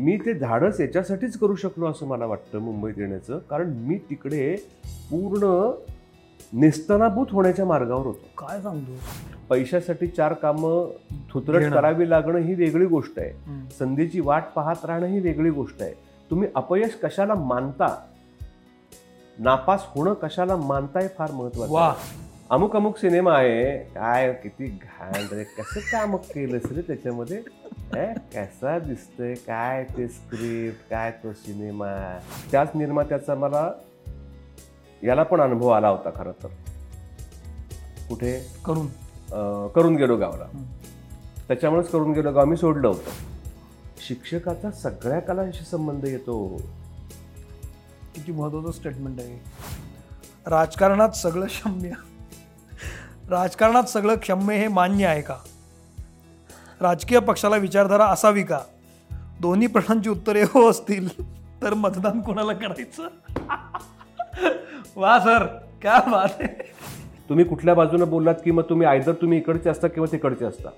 मी ते धाडस याच्यासाठीच करू शकलो असं मला वाटतं मुंबईत येण्याचं. कारण मी तिकडे पूर्ण नेस्तनाभूत होण्याच्या मार्गावर होतो. काय सांगतो? पैशासाठी चार कामं थुतरट. करावी लागणं ही वेगळी गोष्ट आहे. संधीची वाट पाहत राहणं ही वेगळी गोष्ट आहे. तुम्ही अपयश कशाला मानता? नापास होणं कशाला मानताय फार महत्वाचं. अमुक अमुक सिनेमा आहे. काय किती घाण रे. कसं काम केलंस रे त्याच्यामध्ये? ए, कसा दिसतोय? काय ते स्क्रिप्ट काय तो सिनेमा? त्याच निर्मात्याचा मला याला पण अनुभव आला होता खरं तर. कुठे? करून. अं, करून गेलो गावला. त्याच्यामुळेच करून गेलो गाव मी सोडलं होतं. शिक्षकाचा सगळ्या कलांशी संबंध येतो. किती महत्वाचं स्टेटमेंट आहे. राजकारणात सगळं क्षम्य राजकारणात सगळं क्षम्य हे मान्य आहे का? राजकीय पक्षाला विचारधारा असावी का? दोन्ही प्रश्नांची उत्तरे हो असतील तर मतदान कोणाला करायचं? वा सर क्या बात आहे. तुम्ही कुठल्या बाजूने बोललात की मग तुम्ही आयदर तुम्ही इकडचे असता किंवा तिकडचे असता?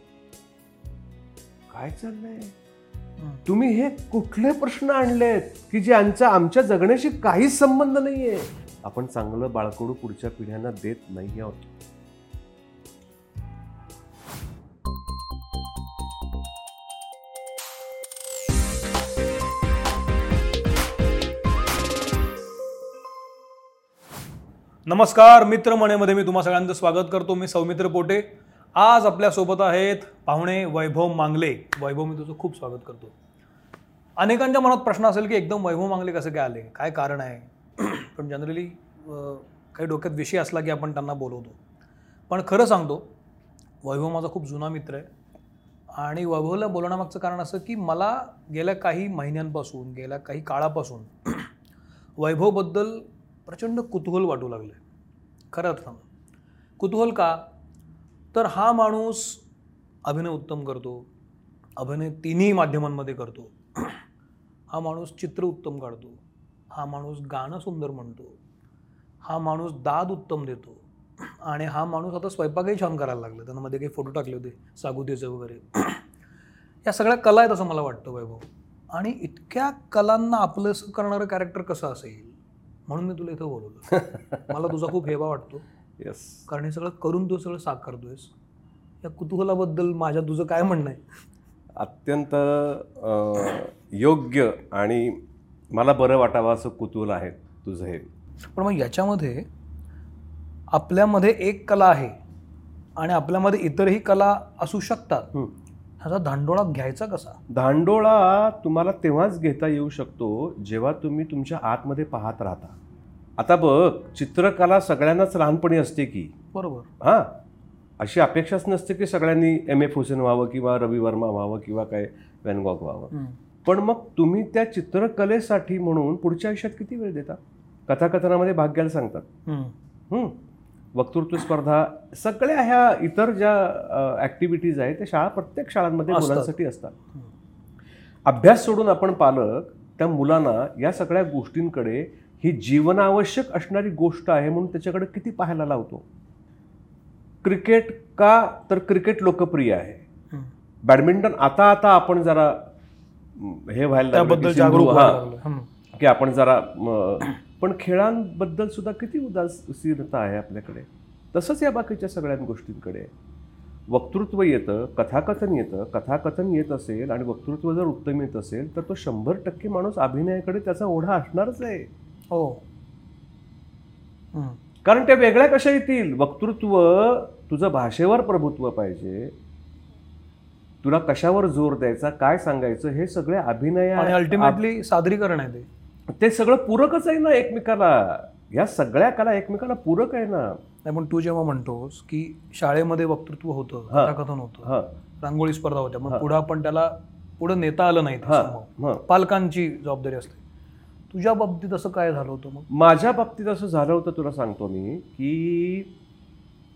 काय चाललंय? तुम्ही हे कुठले प्रश्न आणलेत की जे ज्यांचा आमच्या जगण्याशी काहीच संबंध नाहीये? आपण चांगलं बाळकडू पुढच्या पिढ्यांना देत नाही आहोत नमस्कार मित्रमणेमध्ये मी तुम्हा सगळ्यांचं स्वागत करतो. मी सौमित्र पोटे. आज आपल्यासोबत आहेत पाहुणे वैभव मांगले. वैभव मी तुझं खूप स्वागत करतो. अनेकांच्या मनात प्रश्न असेल की एकदम वैभव मांगले कसं काय आले? काय कारण आहे? पण जनरली काही डोक्यात विषय असला की आपण त्यांना बोलवतो. पण खरं सांगतो वैभव माझा खूप जुना मित्र आहे. आणि वैभवला बोलवण्यामागचं कारण असं की मला गेल्या काही महिन्यांपासून गेल्या काही काळापासून वैभवबद्दल प्रचंड कुतूहल वाटू लागलं आहे खरं अर्थानं कुतूहल का? तर हा माणूस अभिनय उत्तम करतो. अभिनय तिन्ही माध्यमांमध्ये करतो. हा माणूस चित्र उत्तम काढतो. हा माणूस गाणं सुंदर म्हणतो. हा माणूस दाद उत्तम देतो. आणि हा माणूस आता स्वयंपाकही छान करायला लागला. त्यांना मध्ये काही फोटो टाकले होते सागुतीचे वगैरे. या सगळ्या कला आहेत असं मला वाटतं वैभव. आणि इतक्या कलांना आपलंसं करणारं कॅरेक्टर कसं असेल? म्हणून मी तुला इथं बोलवलं. मला तुझा खूप हेवा वाटतो. येस कारण हे सगळं करून तू सगळं साक करतोयस. या कुतूहलाबद्दल माझ्या तुझं काय म्हणणं आहे? अत्यंत योग्य आणि मला बरं वाटावं असं कुतूहल आहे तुझं हे. पण मग याच्यामध्ये आपल्यामध्ये एक कला आहे आणि आपल्यामध्ये इतरही कला असू शकतात. ह्याचा धांडोळा घ्यायचा कसा? धांडोळा तुम्हाला तेव्हाच घेता येऊ शकतो जेव्हा तुम्ही तुमच्या आतमध्ये पाहत राहता. आता बघ चित्रकला सगळ्यांनाच लहानपणी असते की. बरोबर. हां. अशी अपेक्षाच नसते की सगळ्यांनी एम एफ हुसेन व्हावं किंवा रवी वर्मा व्हावं किंवा काय वॅनगॉग व्हावं. पण मग तुम्ही त्या चित्रकलेसाठी म्हणून पुढच्या आयुष्यात किती वेळ देता? कथाकथनामध्ये भाग घ्यायला सांगतात. वक्तृत्व स्पर्धा सगळ्या ह्या इतर ज्या ॲक्टिव्हिटीज आहेत त्या शाळा प्रत्येक शाळांमध्ये. मुलांसाठी असतात. अभ्यास सोडून आपण पालक त्या मुलांना या सगळ्या गोष्टींकडे ही जीवनावश्यक असणारी गोष्ट आहे म्हणून त्याच्याकडे किती पाहायला लावतो? क्रिकेट का? तर क्रिकेट लोकप्रिय आहे. बॅडमिंटन आता आता आपण जरा हे व्हायला की आपण जरा पण खेळांबद्दल सुद्धा किती उदासीनता आहे आपल्याकडे? तसंच या बाकीच्या सगळ्या गोष्टींकडे. वक्तृत्व येतं कथाकथन येतं. कथाकथन येत असेल आणि वक्तृत्व जर उत्तम येत असेल तर तो शंभर टक्के माणूस अभिनयाकडे त्याचा ओढा असणारच आहे. हो. कारण त्या वेगळ्या कशा येतील? वक्तृत्व तुझं भाषेवर प्रभुत्व पाहिजे. तुला कशावर जोर द्यायचा काय सांगायचं हे सगळे आणि अभिनय अल्टिमेटली सादरीकरण आहे ते. ते सगळं पूरकच आहे ना एकमेकाला. या सगळ्या कला एकमेकाला पूरक आहे ना. नाही पण तू जेव्हा म्हणतोस की शाळेमध्ये वक्तृत्व होतं हा. कथाकथन होतं हा. रांगोळी स्पर्धा होत्या मग हा. पुढं आपण त्याला पुढे नेता आलं नाही ते हा. हा. पालकांची जबाबदारी असते. तुझ्या बाबतीत असं काय झालं होतं मग? माझ्या बाबतीत असं झालं होतं तुला सांगतो मी की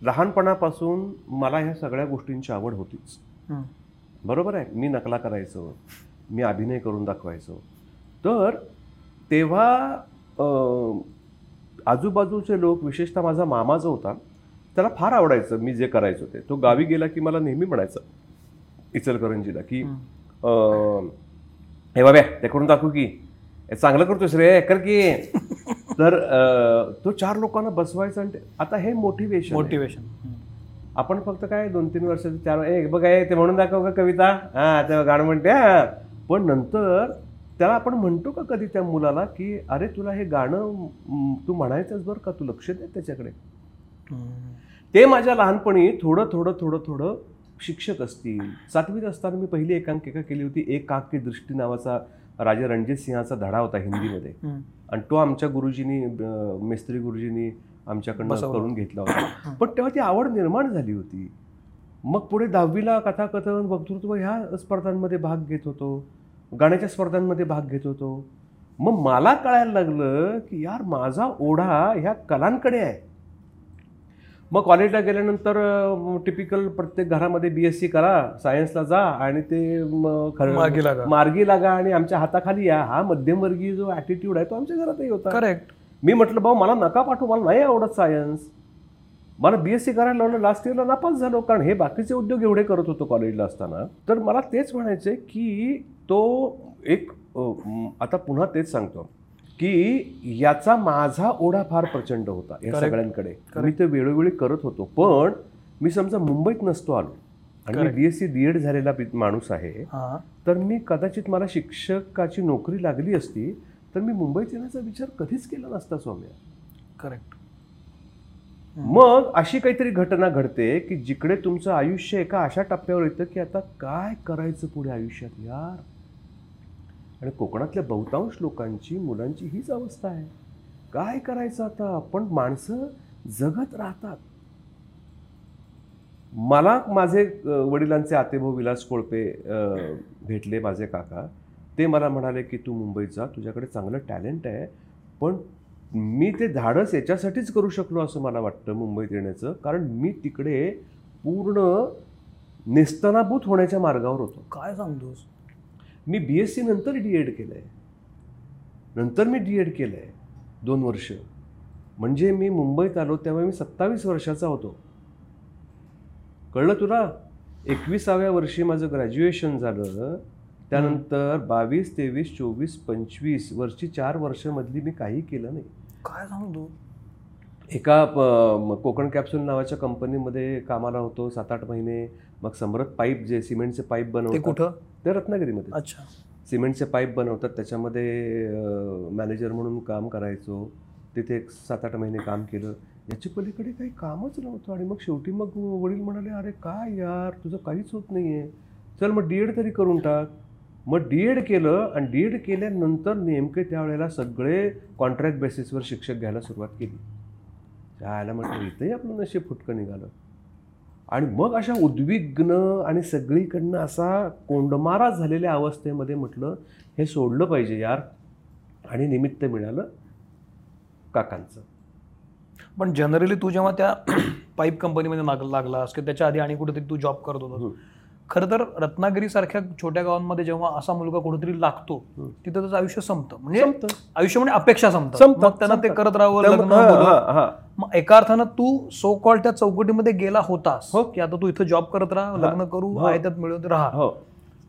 लहानपणापासून मला ह्या सगळ्या गोष्टींची आवड होतीच. हं. बरोबर आहे? मी नकला करायचो मी अभिनय करून दाखवायचो. तर तेव्हा आजूबाजूचे लोक विशेषतः माझा मामा जो होता त्याला फार आवडायचं मी जे करायचो ते. तो गावी गेला की मला नेहमी म्हणायचं इचलकरंजीला की हं. बाब्या ते करून दाखवू की. चांगलं करतोस रे कर की. तर तो चार लोकांना बसवायचा आणि आता हे मोटिवेशन मोटिवेशन आपण फक्त काय दोन तीन वर्षाचे चार बघा ते म्हणून दाखव का कविता? हा ते गाणं म्हणते. पण नंतर त्याला आपण म्हणतो का कधी त्या मुलाला की अरे तुला हे गाणं तू म्हणायचंच बरं का? तू लक्ष दे त्याच्याकडे. ते माझ्या लहानपणी थोडं थोडं थोडं थोडं शिक्षक असतील. सातवीत असताना मी पहिली एकांकिका केली होती एक काक की दृष्टी नावाचा राजा रणजित सिंहाचा धडा होता हिंदीमध्ये. आणि तो आमच्या गुरुजींनी मेस्त्री गुरुजींनी आमच्याकडनं. करून घेतला होता. पण तेव्हा ती आवड निर्माण झाली होती. मग पुढे दहावीला कथाकथन वक्तृत्व ह्या स्पर्धांमध्ये भाग घेत होतो. गाण्याच्या स्पर्धांमध्ये भाग घेत होतो. मग मला कळायला लागलं की यार माझा ओढा ह्या कलांकडे आहे. मग कॉलेजला गेल्यानंतर टिपिकल प्रत्येक घरामध्ये बी एस सी करा सायन्सला जा आणि ते मार्गी लागा. मार्गी लागा आणि आमच्या हाताखाली या. हा मध्यमवर्गीय जो ॲटिट्यूड आहे तो आमच्या घरातही होता. करेक्ट मी म्हटलं भाऊ मला नका पाठवू मला नाही आवडत सायन्स मला बी एस सी करायला लावलं. लास्ट इयरला नापास झालो कारण हे बाकीचे उद्योग एवढे करत होतो कॉलेजला असताना. तर मला तेच म्हणायचं की तो एक आता पुन्हा तेच सांगतो की याचा माझा ओढा फार प्रचंड होता या. सगळ्यांकडे. मी ते वेळोवेळी करत होतो. पण मी समजा मुंबईत नसतो आलो आणि मी Correct. B S C D Ed झालेला माणूस आहे हा. तर मी कदाचित मला शिक्षकाची नोकरी लागली असती तर मी मुंबईत येण्याचा विचार कधीच केला नसता सौम्या. करेक्ट मग अशी काहीतरी घटना घडते की जिकडे तुमचं आयुष्य एका अशा टप्प्यावर येतं की आता काय करायचं पुढे आयुष्यात यार? आणि कोकणातल्या बहुतांश लोकांची मुलांची हीच अवस्था आहे. काय करायचं आता? पण माणसं जगत राहतात. मला माझे वडिलांचे आतेभाऊ विलास कोळपे भेटले माझे काका. ते मला म्हणाले की तू मुंबईत जा तुझ्याकडे चांगलं टॅलेंट आहे पण मी ते धाडस याच्यासाठीच करू शकलो असं मला वाटतं मुंबईत येण्याचं. कारण मी तिकडे पूर्ण नेस्तनाभूत होण्याच्या मार्गावर होतो. काय सांगतोस? मी बी एस सी नंतर डी एड केलं आहे नंतर मी डी एड केलं आहे दोन वर्ष. म्हणजे मी मुंबईत आलो तेव्हा मी सत्तावीस वर्षाचा होतो. कळलं तुला? एकविसाव्या वर्षी माझं ग्रॅज्युएशन झालं. त्यानंतर बावीस तेवीस चोवीस पंचवीस वर्षी चार वर्षामधली मी काही केलं नाही. काय सांगतो एका प- कोकण कॅप्सूल नावाच्या कंपनीमध्ये कामाला होतो सात आठ महिने. मग समृद्ध पाईप जे सिमेंटचे पाईप बनवतात. कुठं? ते रत्नागिरीमध्ये. अच्छा. सिमेंटचे पाईप बनवतात. त्याच्यामध्ये मॅनेजर म्हणून काम करायचो. तिथे एक सात आठ महिने काम केलं. याच्या पलीकडे काही कामच नव्हतं. आणि मग शेवटी मग वडील म्हणाले अरे काय यार? तुझं काहीच होत नाही आहे चल मग डी एड तरी करून टाक. मग डी एड केलं. आणि डी एड केल्यानंतर नेमके त्यावेळेला सगळे कॉन्ट्रॅक्ट बेसिसवर शिक्षक घ्यायला सुरुवात केली. त्याला म्हटलं इथंही आपलं नशीब फुटकं निघालं. आणि मग अशा उद्विग्न आणि सगळीकडनं असा कोंडमारा झालेल्या अवस्थेमध्ये म्हटलं हे सोडलं पाहिजे यार. आणि निमित्त मिळालं काकांचं. पण जनरली तू जेव्हा त्या पाईप कंपनीमध्ये लाग लागलास की त्याच्या आधी आणि कुठेतरी तू जॉब करत हम्म. खरं तर रत्नागिरी सारख्या छोट्या गावांमध्ये जेव्हा असा मुलगा कुठेतरी लागतो. तिथं त्याचं आयुष्य संपतं म्हणजे. आयुष्य म्हणजे अपेक्षा संपतं संपतं, मग त्यांना ते. करत राहावं लग्न. मग एका अर्थानं तू सो कॉल त्या चौकटीमध्ये गेला होतास हो. की आता तू इथं जॉब करत राहा. लग्न करू हो. आहे त्यात मिळवत राहा हो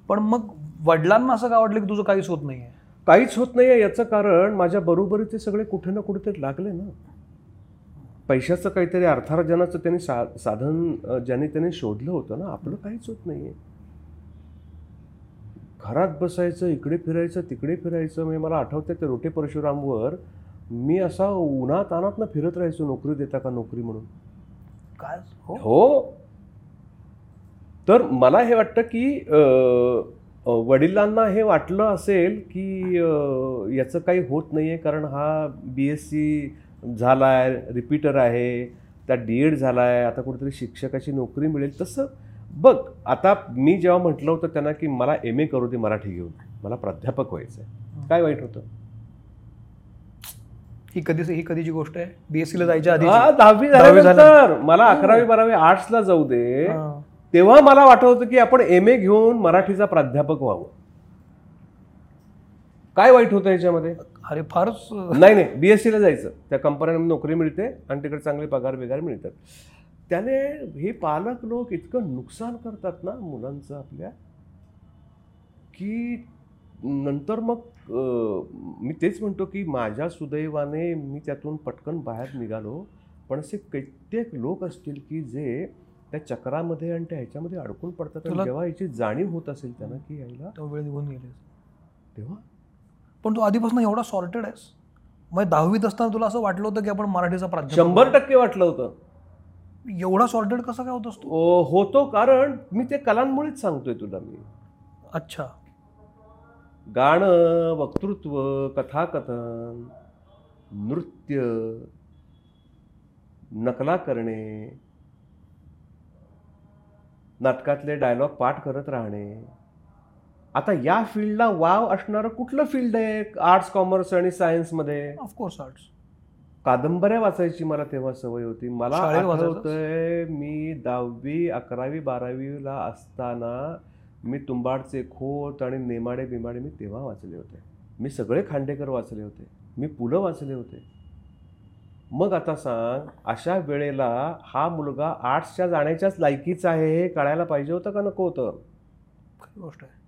पण मग वडिलांना असं का वाटलं की तुझं काहीच होत नाहीये काहीच होत नाहीये याचं कारण माझ्या बरोबरीचे सगळे कुठे ना कुठेतरी लागले ना पैशाचं काहीतरी अर्थार्जनाचं त्यांनी सा साधन ज्यांनी त्यांनी शोधलं होतं ना आपलं काहीच होत नाहीये. घरात बसायचं इकडे फिरायचं तिकडे फिरायचं म्हणजे मला आठवतं ते रोटे परशुरामवर मी असा उन्हात अनात फिरत राहायचो नोकरी देता का नोकरी म्हणून. काय? हो? हो. तर मला हे वाटतं की वडिलांना हे वाटलं असेल की याचं काही होत नाही आहे कारण हा बी एस सी झाला आहे रिपीटर आहे त्यात डी एड झाला आहे आता कुठेतरी शिक्षकाची नोकरी मिळेल. तसं बघ आता मी जेव्हा म्हटलं होतं त्यांना की मला एम ए करू दे मराठी घेऊन मला प्राध्यापक व्हायचं आहे काय वाईट होतं? ही कधी ही कधीची गोष्ट आहे? बीएससी ला जायच्या आधी हा, दहावी दहावी झाल्यानंतर. मला अकरावी बारावी आर्ट्सला जाऊ दे. तेव्हा मला वाटत होतं की आपण एम ए घेऊन मराठीचा प्राध्यापक व्हावं. काय वाईट होतं याच्यामध्ये? अरे फारच नाही नाही बीएससी ला जायचं. त्या कंपन्यांमध्ये नोकरी मिळते आणि तिकडे चांगले पगार बिगार मिळतात. त्याने हे पालक लोक इतकं नुकसान करतात ना मुलांचं आपल्या की नंतर मग मी तेच म्हणतो की माझ्या सुदैवाने मी त्यातून पटकन बाहेर निघालो. पण असे कित्येक लोक असतील की जे त्या चक्रामध्ये आणि त्या ह्याच्यामध्ये अडकून पडतात. जेव्हा याची जाणीव होत असेल त्यांना की यायला तो वेळ निघून गेले तेव्हा? पण तू आधीपासून एवढा सॉर्टेड आहेस. मग दहावीत असताना तुला असं वाटलं होतं की आपण मराठीचा प्राध्यापक शंभर टक्के वाटलं होतं. एवढा सॉर्टेड कसं काय होतोस तू? ओ, होतो कारण मी ते कलांमुळेच सांगतोय तुला मी. अच्छा. गाणं वक्तृत्व कथाकथन नृत्य नकला करणे नाटकातले डायलॉग पाठ करत राहणे. आता या फील्डला वाव असणारं कुठलं फील्ड आहे आर्ट्स कॉमर्स आणि सायन्समध्ये ऑफकोर्स आर्ट्स कादंबऱ्या वाचायची मला तेव्हा सवय होती. मला? आठवतंय मी दहावी अकरावी बारावीला असताना मी तुंबाडचे खोत आणि नेमाडे बिमाडे मी तेव्हा वाचले होते. मी सगळे खांडेकर वाचले होते. मी पुलं वाचले होते. मग आता सांग अशा वेळेला हा मुलगा आर्ट्सच्या जाण्याच्याच लायकीचा आहे हे कळायला पाहिजे होतं का नको होतं? गोष्ट आहे.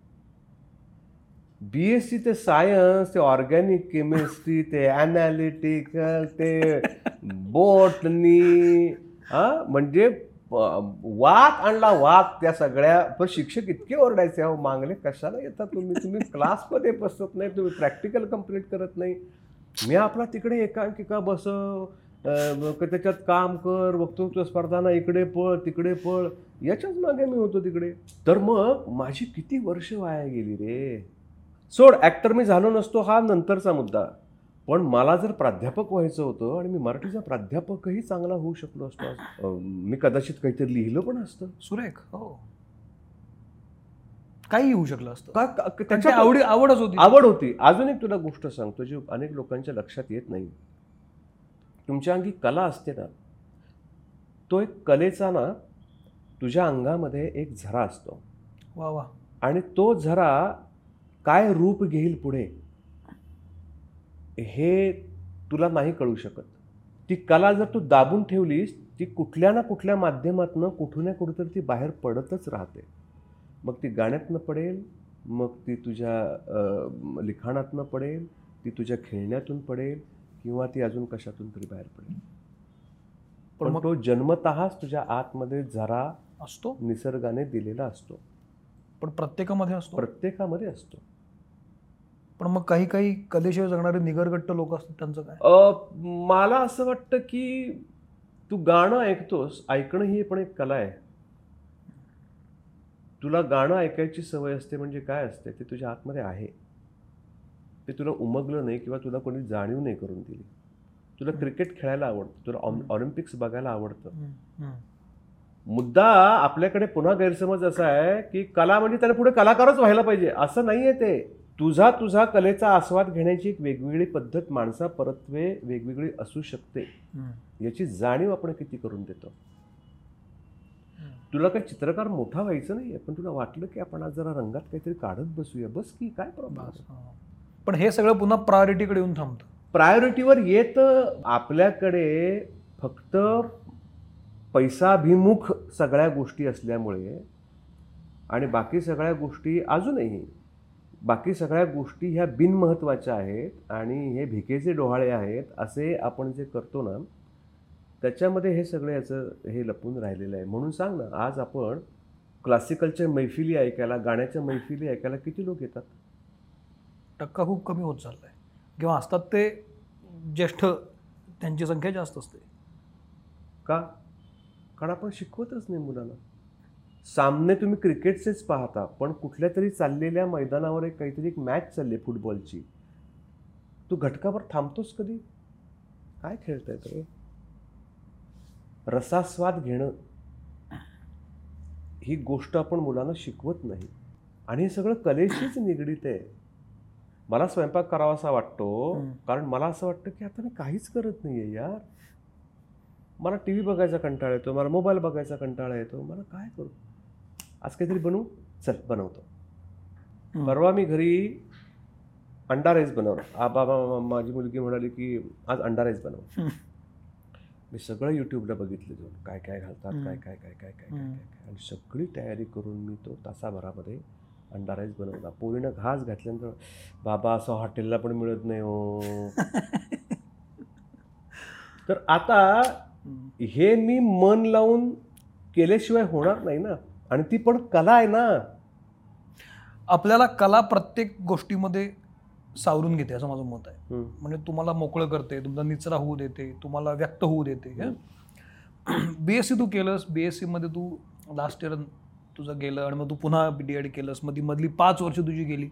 बी एस सी ते सायन्स ते ऑर्गॅनिक केमिस्ट्री ते ॲनालिटिकल ते बोटनी हा? म्हणजे वात आणला वात त्या सगळ्या पण शिक्षक इतके ओरडायचे अहो मागले कशाला येतात तुम्ही? तुम्ही क्लासमध्ये बसत नाही तुम्ही प्रॅक्टिकल कंप्लीट करत नाही. मी आपला तिकडे एकांकिका बसव त्याच्यात काम कर वक्तृत्व स्पर्धांना इकडे पळ तिकडे पळ. याच्याच मागे मी होतो तिकडे. तर मग माझी किती वर्ष वाया गेली रे? सोड ॲक्टर मी झालो नसतो हा नंतरचा मुद्दा. पण मला जर प्राध्यापक व्हायचं होतं आणि मी मराठीचा प्राध्यापकही चांगला होऊ शकलो असतो मी कदाचित काहीतरी लिहिलं पण असतं. सुरेख हो. काही येऊ शकलं असतं. का त्याच्या आवडी आवडच होती. आवड होती. अजून एक तुला गोष्ट सांगतो जी अनेक लोकांच्या लक्षात येत नाही. तुमच्या अंगी कला असते ना तो एक कलेचा ना तुझ्या अंगामध्ये एक झरा असतो. वा वा. आणि तो झरा काय रूप घेईल पुढे? हे तुला नाही कळू शकत. ती कला जर तू दाबून ठेवलीस ती कुठल्या ना कुठल्या माध्यमातनं कुठून ना कुठेतरी ती बाहेर पडतच राहते. मग ती गाण्यातनं पडेल मग ती तुझ्या लिखाणातनं पडेल ती तुझ्या खेळण्यातून पडेल किंवा ती अजून कशातून तरी बाहेर पडेल. पण पण मग तो जन्मतःच तुझ्या आतमध्ये झरा असतो? निसर्गाने दिलेला असतो. पण प्रत्येकामध्ये असतो? प्रत्येकामध्ये असतो. पण मग काही काही कलेशिवाय जगणारे निगरगट्ट लोक असतात त्यांचं काय? मला असं वाटतं की तू गाणं ऐकतोस ऐकणं ही पण एक कला आहे. तुला गाणं ऐकायची सवय असते म्हणजे काय असते? ते तुझ्या आतमध्ये आहे. ते तुला उमगलं नाही किंवा तुला कोणी जाणीव नाही करून दिली. तुला क्रिकेट खेळायला आवडतं तुला ऑलिम्पिक्स बघायला आवडतं. मुद्दा आपल्याकडे पुन्हा गैरसमज असा आहे की कला म्हणजे त्याने पुढे कलाकारच व्हायला पाहिजे असं नाही आहे ते. तुझा तुझा कलेचा आस्वाद घेण्याची एक वेगवेगळी पद्धत माणसा परत्वे वेगवेगळी असू शकते. याची जाणीव आपण किती करून देतो? तुला काही चित्रकार मोठा व्हायचं नाही पण तुला वाटलं की आपण आज जरा रंगात काहीतरी काढत बसूया. बस की काय प्रॉब्लेम हा. पण हे सगळं पुन्हा प्रायोरिटीकडे येऊन थांबतं. प्रायोरिटीवर येत आपल्याकडे फक्त पैसाभिमुख सगळ्या गोष्टी असल्यामुळे आणि बाकी सगळ्या गोष्टी अजूनही बाकी सगळ्या गोष्टी ह्या बिनमहत्त्वाच्या आहेत आणि हे भिकेचे डोहाळे आहेत असे आपण जे करतो ना त्याच्यामध्ये हे सगळं याचं हे लपून राहिलेलं आहे. म्हणून सांग ना आज आपण क्लासिकलच्या मैफिली ऐकायला गाण्याच्या मैफिली ऐकायला किती लोक येतात? टक्का खूप कमी होत चाललाय. किंवा असतात ते ज्येष्ठ त्यांची संख्या जास्त असते. का? कारण आपण शिकवतच नाही मुलांना. सामने तुम्ही क्रिकेटचेच पाहता पण कुठल्या तरी चाललेल्या मैदानावर एक काहीतरी एक मॅच चालली आहे फुटबॉलची तू घटकावर थांबतोस कधी? काय खेळताय तो रसास्वाद घेणं. ही गोष्ट आपण मुलांना शिकवत नाही. आणि हे सगळं कलेशीच निगडीत आहे. मला स्वयंपाक करावासा वाटतो हम्म. कारण मला असं वाटतं की आता मी काहीच करत नाहीये यार. मला टी व्ही बघायचा कंटाळा येतो मला मोबाईल बघायचा कंटाळा येतो मला काय करू? आज काहीतरी बनवू चल बनवतो. परवा मी घरी अंडा राईस बनवला. बाबा माझी मुलगी म्हणाली की आज अंडा राईस बनव. मी सगळं यूट्यूबला बघितलं जाऊन. काय काय घालतात. काय काय काय काय काय काय. काय काय. आणि सगळी तयारी करून मी तो तासाभरामध्ये अंडा राईस बनवला. पोरीनं घास घातल्यानंतर बाबा असं हॉटेलला पण मिळत नाही हो. तर आता हे मी मन लावून केल्याशिवाय होणार नाही ना. आणि ती पण कला आहे ना. आपल्याला कला प्रत्येक गोष्टीमध्ये सावरून घेते असं माझं मत आहे. म्हणजे तुम्हाला मोकळं करते तुमचा निचरा होऊ देते तुम्हाला व्यक्त होऊ देते बी एस सी तू केलंस बी एस सीमध्ये तू लास्ट इयर तुझं गेलं आणि मग तू पुन्हा डी एड केलंस मग ती मधली पाच वर्ष तुझी गेली.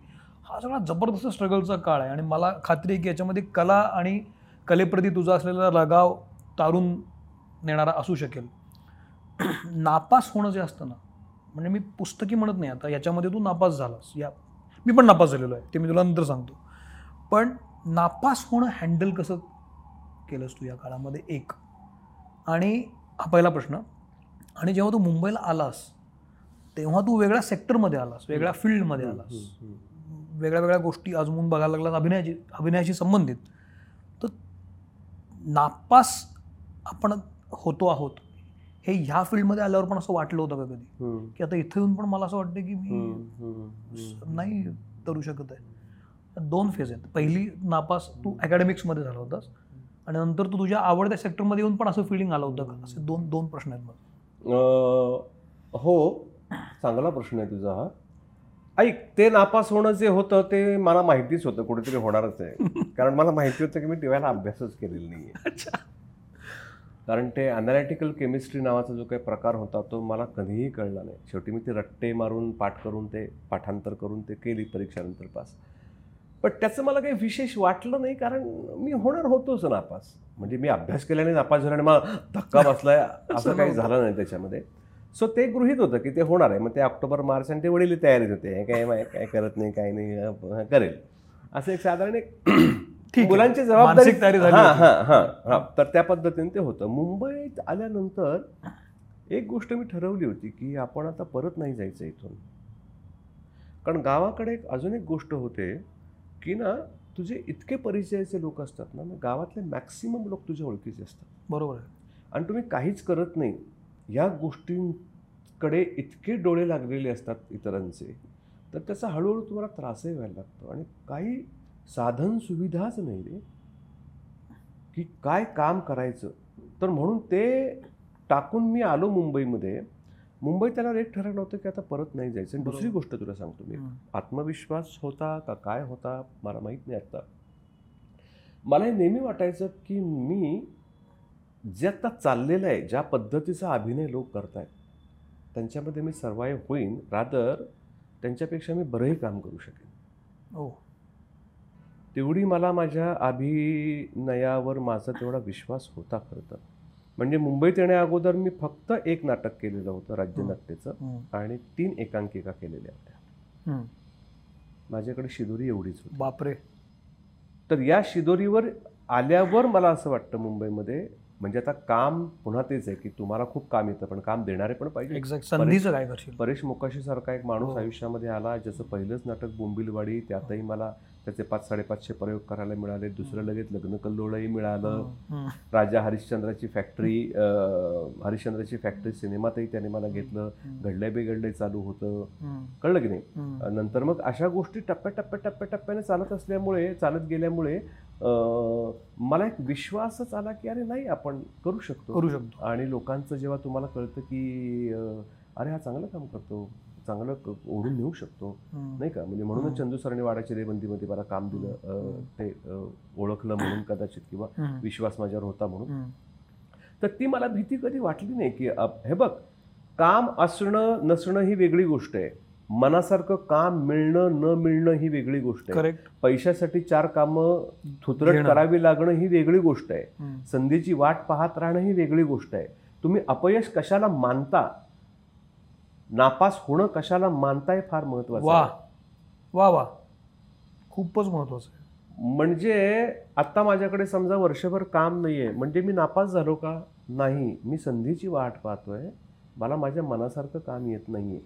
हा सगळा जबरदस्त स्ट्रगलचा काळ आहे आणि मला खात्री आहे की याच्यामध्ये कला आणि कलेप्रती तुझा असलेला लगाव तारून नेणारा असू शकेल. नापास होणं जे असतं ना म्हणजे मी पुस्तकी म्हणत नाही आता याच्यामध्ये तू नापास झालास. या मी पण नापास झालेलो आहे ते मी तुला नंतर सांगतो. पण नापास होणं हँडल कसं केलंस तू या काळामध्ये? एक. आणि हा पहिला प्रश्न. आणि जेव्हा तू मुंबईला आलास तेव्हा तू वेगळ्या सेक्टरमध्ये आलास वेगळ्या फील्डमध्ये आलास. वेगळ्या वेगळ्या गोष्टी आजमून बघायला लागलास अभिनयाची अभिनयाशी संबंधित. तर नापास आपण होतो आहोत. हे ह्या फील्डमध्ये आल्यावर पण असं वाटलं होतं का कधी. की आता इथं येऊन पण मला असं वाटतं की. मी. नाही करू शकत आहे. दोन फेज आहेत. पहिली नापास तू अकॅडमिक्समध्ये झाला होतास. आणि नंतर तू तुझ्या आवडत्या सेक्टरमध्ये येऊन पण असं फिलिंग आलं होतं का? असे दोन दोन प्रश्न आहेत मला हो. चांगला प्रश्न आहे तुझा हा. ऐक ते नापास होणं जे होतं ते मला माहितीच होतं. कुठेतरी होणारच आहे. कारण मला माहिती होतं की मी टीवायला अभ्यासच केलेला नाही अच्छा. कारण ते अनॅलिटिकल केमिस्ट्री नावाचा जो काही प्रकार होता तो मला कधीही कळला नाही. शेवटी मी ते रट्टे मारून पाठ करून ते पाठांतर करून ते केली परीक्षानंतर पास. पण त्याचं मला काही विशेष वाटलं नाही कारण मी होणार होतोच नापास. म्हणजे मी अभ्यास केल्याने नापास झाला आणि मला धक्का बसलाय असं काही झालं नाही त्याच्यामध्ये. सो ते गृहित होतं की ते होणार आहे. मग ते ऑक्टोबर मार्च आणि ते वडील तयारीत होते. हे काय काय करत नाही काय नाही करेल. असं एक साधारण एक. मुलांची जबाबदारी तर त्या पद्धतीने ते होतं. मुंबईत आल्यानंतर एक गोष्ट मी ठरवली होती की आपण आता परत नाही जायचं इथून. कारण गावाकडे एक अजून एक गोष्ट होते की ना तुझे इतके परिचयाचे लोक असतात ना गावातले मॅक्सिमम लोक तुझ्या ओळखीचे असतात. बरोबर आहे. आणि तुम्ही काहीच करत नाही. या गोष्टींकडे इतके डोळे लागलेले असतात इतरांचे. तर त्याचा हळूहळू तुम्हाला त्रासही व्हायला लागतो. आणि काही साधन सुविधाच नाही रे. की काय काम करायचं? तर म्हणून ते टाकून मी आलो मुंबईमध्ये. मुंबईत त्याला एक ठरवलं होतं की आता परत नाही जायचं. आणि दुसरी. गोष्ट तुला सांगतो मी. आत्मविश्वास होता का काय होता मला माहीत नाही आता. मला हे नेहमी वाटायचं की मी जे आता चाललेलं आहे ज्या पद्धतीचा अभिनय लोक करतायत त्यांच्यामध्ये मी सर्वाईव्ह होईन. रादर त्यांच्यापेक्षा मी बरंही काम करू शकेन. हो. तेवढी मला माझ्या अभिनयावर माझा तेवढा विश्वास होता खरं तर. म्हणजे मुंबईत येण्या अगोदर मी फक्त एक नाटक केलेलं होतं राज्यनाट्याचं. आणि तीन एकांकिका केलेल्या होत्या. माझ्याकडे शिदोरी एवढीच होती. बापरे. तर या शिदोरीवर आल्यावर मला असं वाटतं मुंबईमध्ये म्हणजे आता काम पुन्हा तेच आहे की तुम्हाला खूप काम येतं पण काम देणारे पण पाहिजे. एक्झॅक्ट संधीचं काय करशील? परेश मोकाशी सारखा एक माणूस हो. आयुष्यामध्ये आला ज्याचं पहिलंच नाटक बोंबिलवाडी त्यातही मला त्याचे पाच साडेपाचशे प्रयोग करायला मिळाले. दुसरं लगेच लग्न कल्लोळही मिळालं. राजा हरिश्चंद्राची फॅक्टरी हरिश्चंद्राची फॅक्टरी सिनेमातही त्याने मला घेतलं. घडले बेघडले चालू होतं. कळलं की नाही. नंतर मग अशा गोष्टी टप्प्या टप्प्या टप्प्या टप्प्याने चालत असल्यामुळे चालत गेल्यामुळे मला एक विश्वासच आला की अरे नाही आपण करू शकतो. करू शकतो. आणि लोकांचं जेव्हा तुम्हाला कळतं की अरे हा चांगलं काम करतो. चांगलं ओढून नेऊ शकतो. नाही का म्हणजे म्हणूनच. चंदू सरांनी वाडाच्या रेबंदीमध्ये मला काम दिलं ते ओळखलं म्हणून कदाचित किंवा. विश्वास माझ्यावर होता म्हणून. तर ती मला भीती कधी वाटली नाही की हे बघ काम असणं नसणं ही वेगळी गोष्ट आहे मनासारखं काम मिळणं न मिळणं ही वेगळी गोष्ट आहे पैशासाठी चार कामं थुतरट. करावी लागणं ही वेगळी गोष्ट आहे. संधीची वाट पाहत राहणं ही वेगळी गोष्ट आहे तुम्ही अपयश कशाला मानता नापास होणं कशाला मानताय फार महत्वाचं वा. आहे. वा वा. खूपच महत्वाचं आहे. म्हणजे आता माझ्याकडे समजा वर्षभर काम नाहीये म्हणजे मी नापास झालो का? नाही. मी संधीची वाट पाहतोय. मला माझ्या मनासारखं काम येत नाहीये.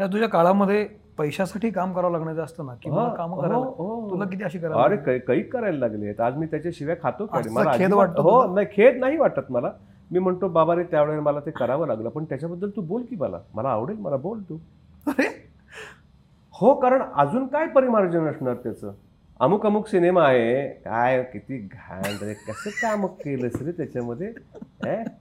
या तुझ्या काळामध्ये पैशासाठी काम करावं लागण्याचं असतं ना किंवा काम हो. तुला किती अशी करायला अरे कैक करायला लागले आज मी त्याच्याशिवाय खातो खेद वाटतो हो? नाही खेद नाही वाटत मला. मी म्हणतो बाबा रे त्यावेळेला मला ते करावं लागलं पण त्याच्याबद्दल तू बोल की मला. मला आवडेल मला बोल तू. अरे! हो कारण अजून काय परिमार्जन असणार त्याचं? अमुक अमुक सिनेमा आहे. काय किती घाण रे कसं काम केलंस रे त्याच्यामध्ये?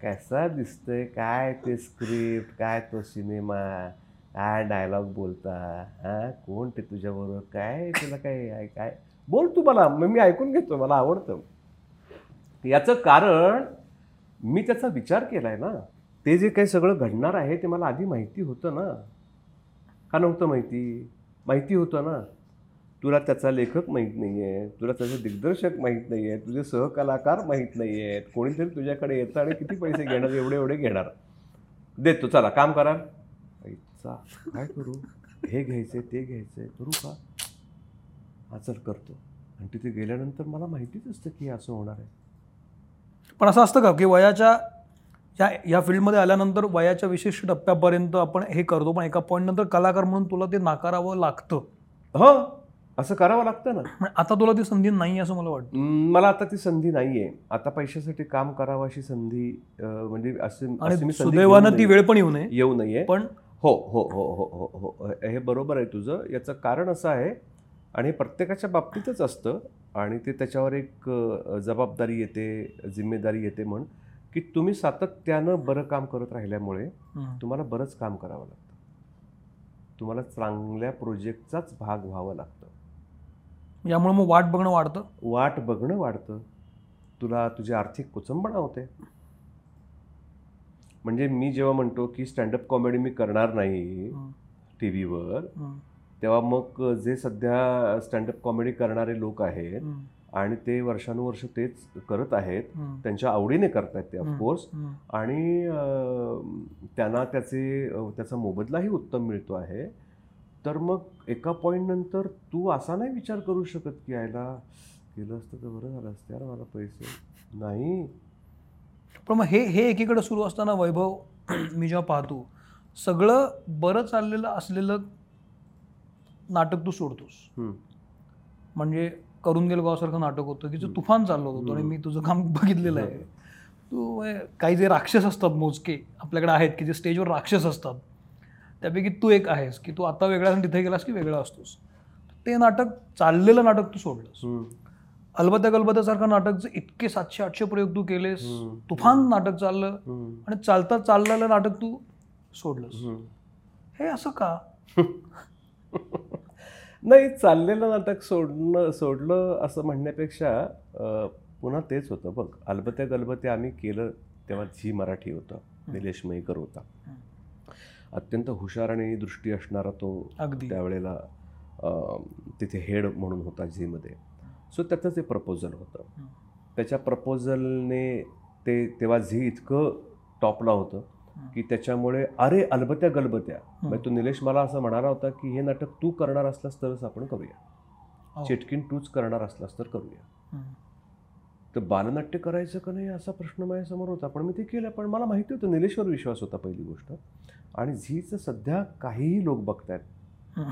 कसा दिसतोय? काय ते स्क्रिप्ट काय तो सिनेमा? काय डायलॉग बोलता? हा कोण ते तुझ्याबरोबर? काय तुला काय आहे, काय? बोल तू मला मग मी ऐकून घेतो मला आवडतं. याचं कारण मी त्याचा विचार केलाय ना ते जे काही सगळं घडणार आहे ते मला आधी माहिती होतं ना. का नव्हतं माहिती? माहिती होतं ना. तुला त्याचा लेखक माहीत नाही आहे तुला त्याचे दिग्दर्शक माहीत नाही आहे तुझे सहकलाकार माहीत नाही आहेत कोणीतरी तुझ्याकडे येतं आणि किती पैसे घेणार एवढे एवढे घेणार. देतो चला काम करा. आईचा काय करू? हे घ्यायचं आहे ते घ्यायचं आहे करू का? हा चल करतो. आणि तिथे गेल्यानंतर मला माहितीच असतं की असं होणार आहे. पण असं असतं का की वयाच्या या या फील्डमध्ये आल्यानंतर वयाच्या विशिष्ट टप्प्यापर्यंत आपण हे करतो पण एका पॉईंट नंतर कलाकार म्हणून तुला ते नाकारावं लागतं? हो असं करावं लागतं ना. आता तुला ती संधी नाही असं मला वाटतं. मला आता ती संधी नाहीये. आता पैशासाठी काम करावं अशी संधी म्हणजे संधी सुदैवानं ती. वेळ पण येऊ नये. येऊ नये. पण हो हो हो हो हो हो. हे बरोबर आहे तुझं. याचं कारण असं आहे आणि हे प्रत्येकाच्या बाबतीतच असतं आणि ते त्याच्यावर एक जबाबदारी येते जिम्मेदारी येते म्हण की तुम्ही सातत्यानं बरं काम करत राहिल्यामुळे. तुम्हाला बरंच काम करावं लागतं तुम्हाला चांगल्या प्रोजेक्टचाच भाग व्हावं लागतं यामुळे मग वाट बघणं वाढतं वाट बघणं वाढतं तुला तुझी आर्थिक कुचंबणा होते म्हणजे मी जेव्हा म्हणतो की स्टँडअप कॉमेडी मी करणार नाही. टी व्हीवर. तेव्हा मग जे सध्या स्टँडअप कॉमेडी करणारे लोक आहेत. आणि ते वर्षानुवर्ष तेच करत आहेत. त्यांच्या आवडीने करतायत ते ऑफकोर्स. आणि त्यांना त्याचे त्याचा मोबदलाही उत्तम मिळतो आहे तर मग एका पॉईंट नंतर तू असा नाही विचार करू शकत की यायला केलं असतं तर बरं झालं असतं यार मला पैसे नाही पण मग हे हे एकीकडे सुरू असताना वैभव मी जेव्हा पाहतो सगळं बरं चाललेलं असलेलं नाटक तू सोडतोस. म्हणजे करून गेलो गावासारखं नाटक होतं की जे तुफान चाललं होतं आणि मी तुझं काम बघितलेलं आहे तू काही जे राक्षस असतात मोजके आपल्याकडे आहेत की जे स्टेजवर राक्षस असतात त्यापैकी तू एक आहेस की तू आता वेगळा तिथे गेलास की वेगळा असतोस ते नाटक चाललेलं नाटक तू सोडलंस. अलबत्या गलबत्यासारखं नाटक जे इतके सातशे आठशे प्रयोग तू केलेस. तुफान नाटक चाललं. आणि चालता चाललेलं नाटक तू सोडलंस. हे असं का नाही चाललेलं नाटक सोडणं सोडलं असं म्हणण्यापेक्षा पुन्हा तेच होतं. बघ अलबत्या गलबत्या आम्ही केलं तेव्हा झी मराठी होतं. निलेश मयेकर होता. अत्यंत हुशार आणि दृष्टी असणारा तो अगदी. त्यावेळेला तिथे हेड म्हणून होता झीमध्ये. सो त्याचं ते प्रपोजल होतं. त्याच्या प्रपोजलने ते तेव्हा झी इतकं टॉपला होतं. की त्याच्यामुळे अरे अलबत्या गलबत्या. म्हणजे तो निलेश मला असं म्हणाला होता की हे नाटक तू करणार असलास तरच आपण करूया. हो. चिटकीन तूच करणार असलास तर करूया. तर बालनाट्य करायचं का नाही असा प्रश्न माझ्यासमोर होता. पण मी ते केलं. पण मला माहिती होतं निलेशवर विश्वास होता पहिली गोष्ट. आणि झीचं सध्या काहीही लोक बघतायत.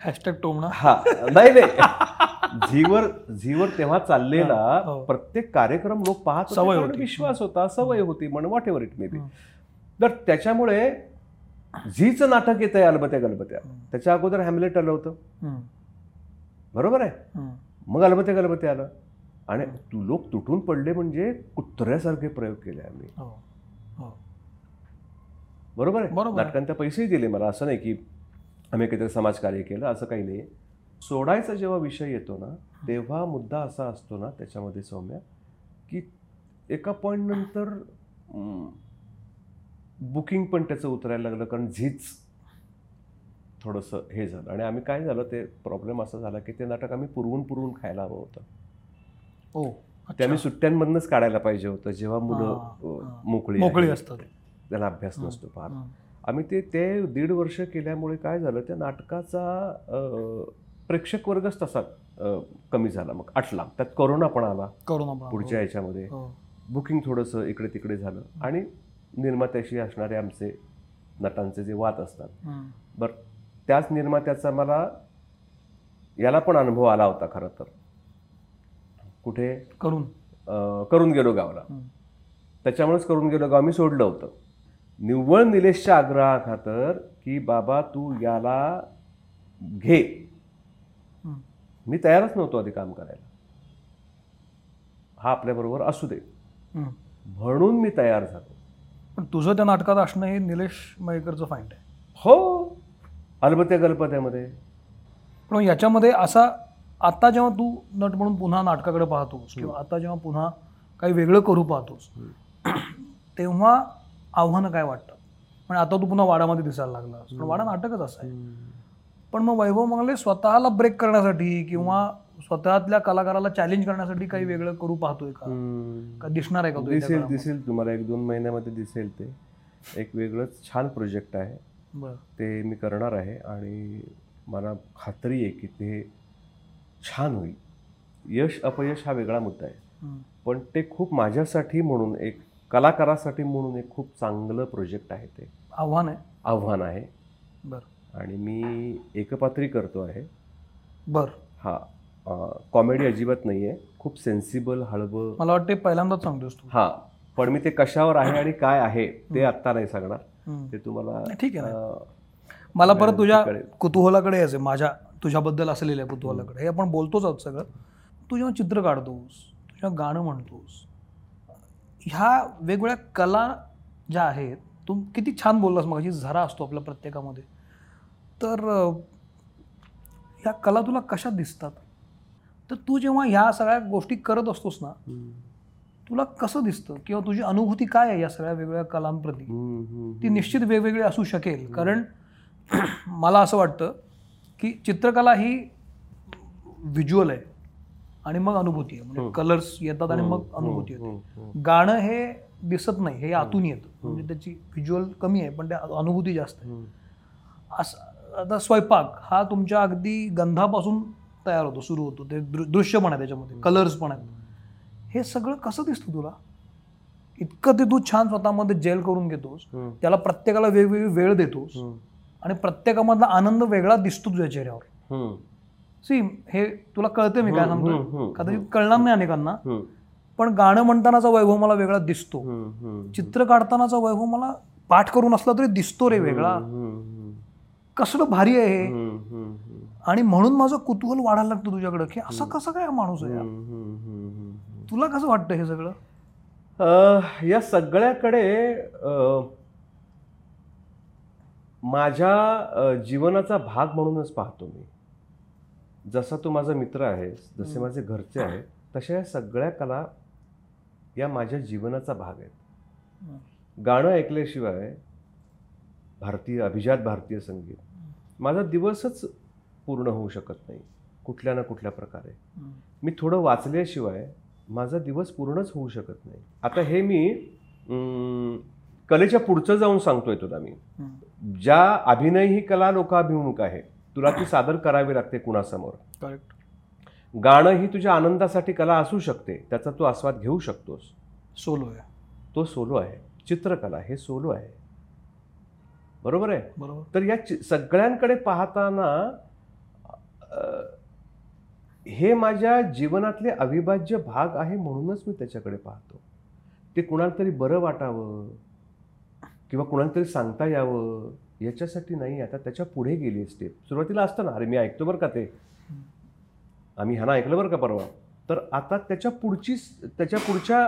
हॅशटॅग टोमणा. हा. नाही नाही. झीवर झीवर तेव्हा चाललेला हो. प्रत्येक कार्यक्रम लोक पाहत होते सवय होती. विश्वास होता सवय होती म्हण whatever it may be. तर त्याच्यामुळे झीचं नाटक येत आहे अलबत्या गलबत्या. त्याच्या अगोदर हॅमलेट आलं होतं. बरोबर आहे. मग अलबत्या गलबत्या आलं आणि तू लोक तुटून पडले म्हणजे कुत्र्यासारखे प्रयोग केले आम्ही हो. हो. बरोबर आहे बरोबर आहे. नाटकांत पैसेही दिले मला असं नाही की आम्ही काहीतरी समाजकार्य केलं असं काही नाही सोडायचा जेव्हा विषय येतो ना तेव्हा मुद्दा असा असतो ना त्याच्यामध्ये सौम्या की एका पॉईंट नंतर बुकिंग पण त्याचं उतरायला लागलं कारण झीच थोडंसं हे झालं आणि आम्ही काय झालं ते प्रॉब्लेम असा झाला की ते नाटक आम्ही पुरवून पुरवून खायला हवं होतं हो ते आम्ही सुट्ट्यांमधनंच काढायला पाहिजे होतं जेव्हा मुलं. मोकळी मोकळी. असतात त्यांना अभ्यास नसतो फार. आम्ही ते ते दीड वर्ष केल्यामुळे काय झालं त्या नाटकाचा प्रेक्षक वर्गच तसा कमी झाला. मग आटला त्यात कोरोना पण आला. करू ना पुढच्या याच्यामध्ये. हो. बुकिंग थोडंसं इकडे तिकडे झालं आणि निर्मात्याशी असणारे आमचे नटांचे जे वाद असतात. बरं त्याच निर्मात्याचा मला याला पण अनुभव आला होता खरं तर. कुठे? करून. करून गेलो गावाला. त्याच्यामुळेच करून गेलो गाव. मी सोडलं होतं. निव्वळ निलेशच्या आग्रहाखातर की बाबा तू याला घे. मी तयारच नव्हतो आधी काम करायला. हा आपल्याबरोबर असू दे. म्हणून मी तयार झालो. पण तुझं त्या नाटकात असणं हे निलेश मयेकरचं फाईंड आहे. हो. अलबत्या गलपत्यामध्ये. पण याच्यामध्ये असा आता जेव्हा तू नट म्हणून पुन्हा नाटकाकडे पाहतोस किंवा आता जेव्हा पुन्हा काही वेगळं करू पाहतोस तेव्हा आव्हानं काय वाटतं म्हणजे आता तू पुन्हा वाडामध्ये दिसायला लागलास. पण वाडा नाटकच असं आहे. पण मग वैभव मंगले स्वतःला ब्रेक करण्यासाठी किंवा स्वतःतल्या कलाकाराला चॅलेंज करण्यासाठी काही वेगळं करू पाहतोय का. का दिसणार आहे का दिसेल? दिसेल तुम्हाला. एक दोन महिन्यामध्ये दिसेल ते. एक वेगळंच छान प्रोजेक्ट आहे. ते मी करणार आहे आणि मला खात्री आहे की ते छान होईल. यश अपयश हा वेगळा मुद्दा आहे. पण ते खूप माझ्यासाठी म्हणून एक कलाकारासाठी म्हणून एक खूप चांगलं प्रोजेक्ट आहे ते. आव्हान आहे. आव्हान आहे. बरं. आणि मी एकपात्री करतो आहे. बरं. हा कॉमेडी अजिबात नाही आहे खूप सेन्सिबल हळवं मला वाटते पहिल्यांदाच सांगतोस तू. हा पण मी ते कशावर आहे आणि काय आहे ते आत्ता नाही सांगणार. ते तुम्हाला ठीक आहे मला परत तुझ्या. कुतूहलाकडे यायचं आहे, माझ्या तुझ्याबद्दल असलेल्या कुतूहलाकडे. हे आपण बोलतोच आहोत सगळं. तू जेव्हा चित्र काढतोस तू जेव्हा गाणं म्हणतोस ह्या वेगवेगळ्या कला ज्या आहेत तू किती छान बोललास मग झरा असतो आपल्या प्रत्येकामध्ये. तर ह्या कला तुला कशा दिसतात? तर तू जेव्हा ह्या सगळ्या गोष्टी करत असतोस ना तुला कसं दिसतं? किंवा तुझी अनुभूती काय आहे या सगळ्या वेगवेगळ्या कलांप्रती? ती निश्चित वेगवेगळी असू शकेल. कारण मला असं वाटतं की चित्रकला ही व्हिज्युअल आहे आणि मग अनुभूती आहे. म्हणजे कलर्स येतात आणि मग अनुभूती येते. गाणं हे दिसत नाही हे आतून येतं. म्हणजे त्याची व्हिज्युअल कमी आहे पण त्या अनुभूती जास्त आहे. असं आता स्वयंपाक हा तुमच्या अगदी गंधापासून तयार होतो सुरू होतो ते दृ- दृश्य पण आहे त्याच्यामध्ये कलर्स पण आहेत हे सगळं कसं दिसतं तुला इतकं ते तू छान स्वतःमध्ये जेल करून घेतोस. त्याला प्रत्येकाला वेगवेगळी वेळ देतोस. आणि प्रत्येकामधला आनंद वेगळा दिसतो तुझ्या चेहऱ्यावर. सी हे तुला कळतं मी काय हम्म. कदाचित कळणार नाही अनेकांना. पण गाणं म्हणतानाचा वैभव मला वेगळा दिसतो. चित्र काढतानाचा वैभव मला पाठ करून असला तरी दिसतो रे वेगळा. कसलं भारी आहे हे. आणि म्हणून माझं कुतूहल वाढायला लागतं तुझ्याकडं की असं कसं काय माणूस आहे. तुला कसं वाटतं हे सगळं? या सगळ्याकडे माझ्या जीवनाचा भाग म्हणूनच पाहतो मी. जसा तू माझा मित्र आहेस जसे माझे घरचे आहेत तशा या सगळ्या कला या माझ्या जीवनाचा भाग आहेत. गाणं ऐकल्याशिवाय भारतीय अभिजात भारतीय संगीत माझा दिवसच पूर्ण होऊ शकत नाही कुठल्या ना कुठल्या प्रकारे. मी थोडं वाचल्याशिवाय माझा दिवस पूर्णच होऊ शकत नाही. आता हे मी कलेच्या पुढचं जाऊन सांगतोय तुला मी. ज्या अभिनय ही कला लोकाभिमुख आहे तुला ती सादर करावी लागते कुणासमोर. करेक्ट गाणं ही तुझ्या आनंदासाठी कला असू शकते त्याचा तू आस्वाद घेऊ शकतोस. सोलो आहे. तो सोलो आहे. चित्रकला हे सोलो आहे. बरोबर आहे? बरोबर. तर या सगळ्यांकडे पाहताना हे माझ्या जीवनातले अविभाज्य भाग आहे म्हणूनच मी त्याच्याकडे पाहतो. ते कुणाला तरी बरं वाटावं किंवा कुणाला तरी सांगता यावं याच्यासाठी नाही. आता त्याच्या पुढे गेली स्टेप सुरुवातीला असतं ना अरे मी ऐकतो बरं का ते. आम्ही ह्यानं ऐकलं बरं का परवा? तर आता त्याच्या पुढची त्याच्या पुढच्या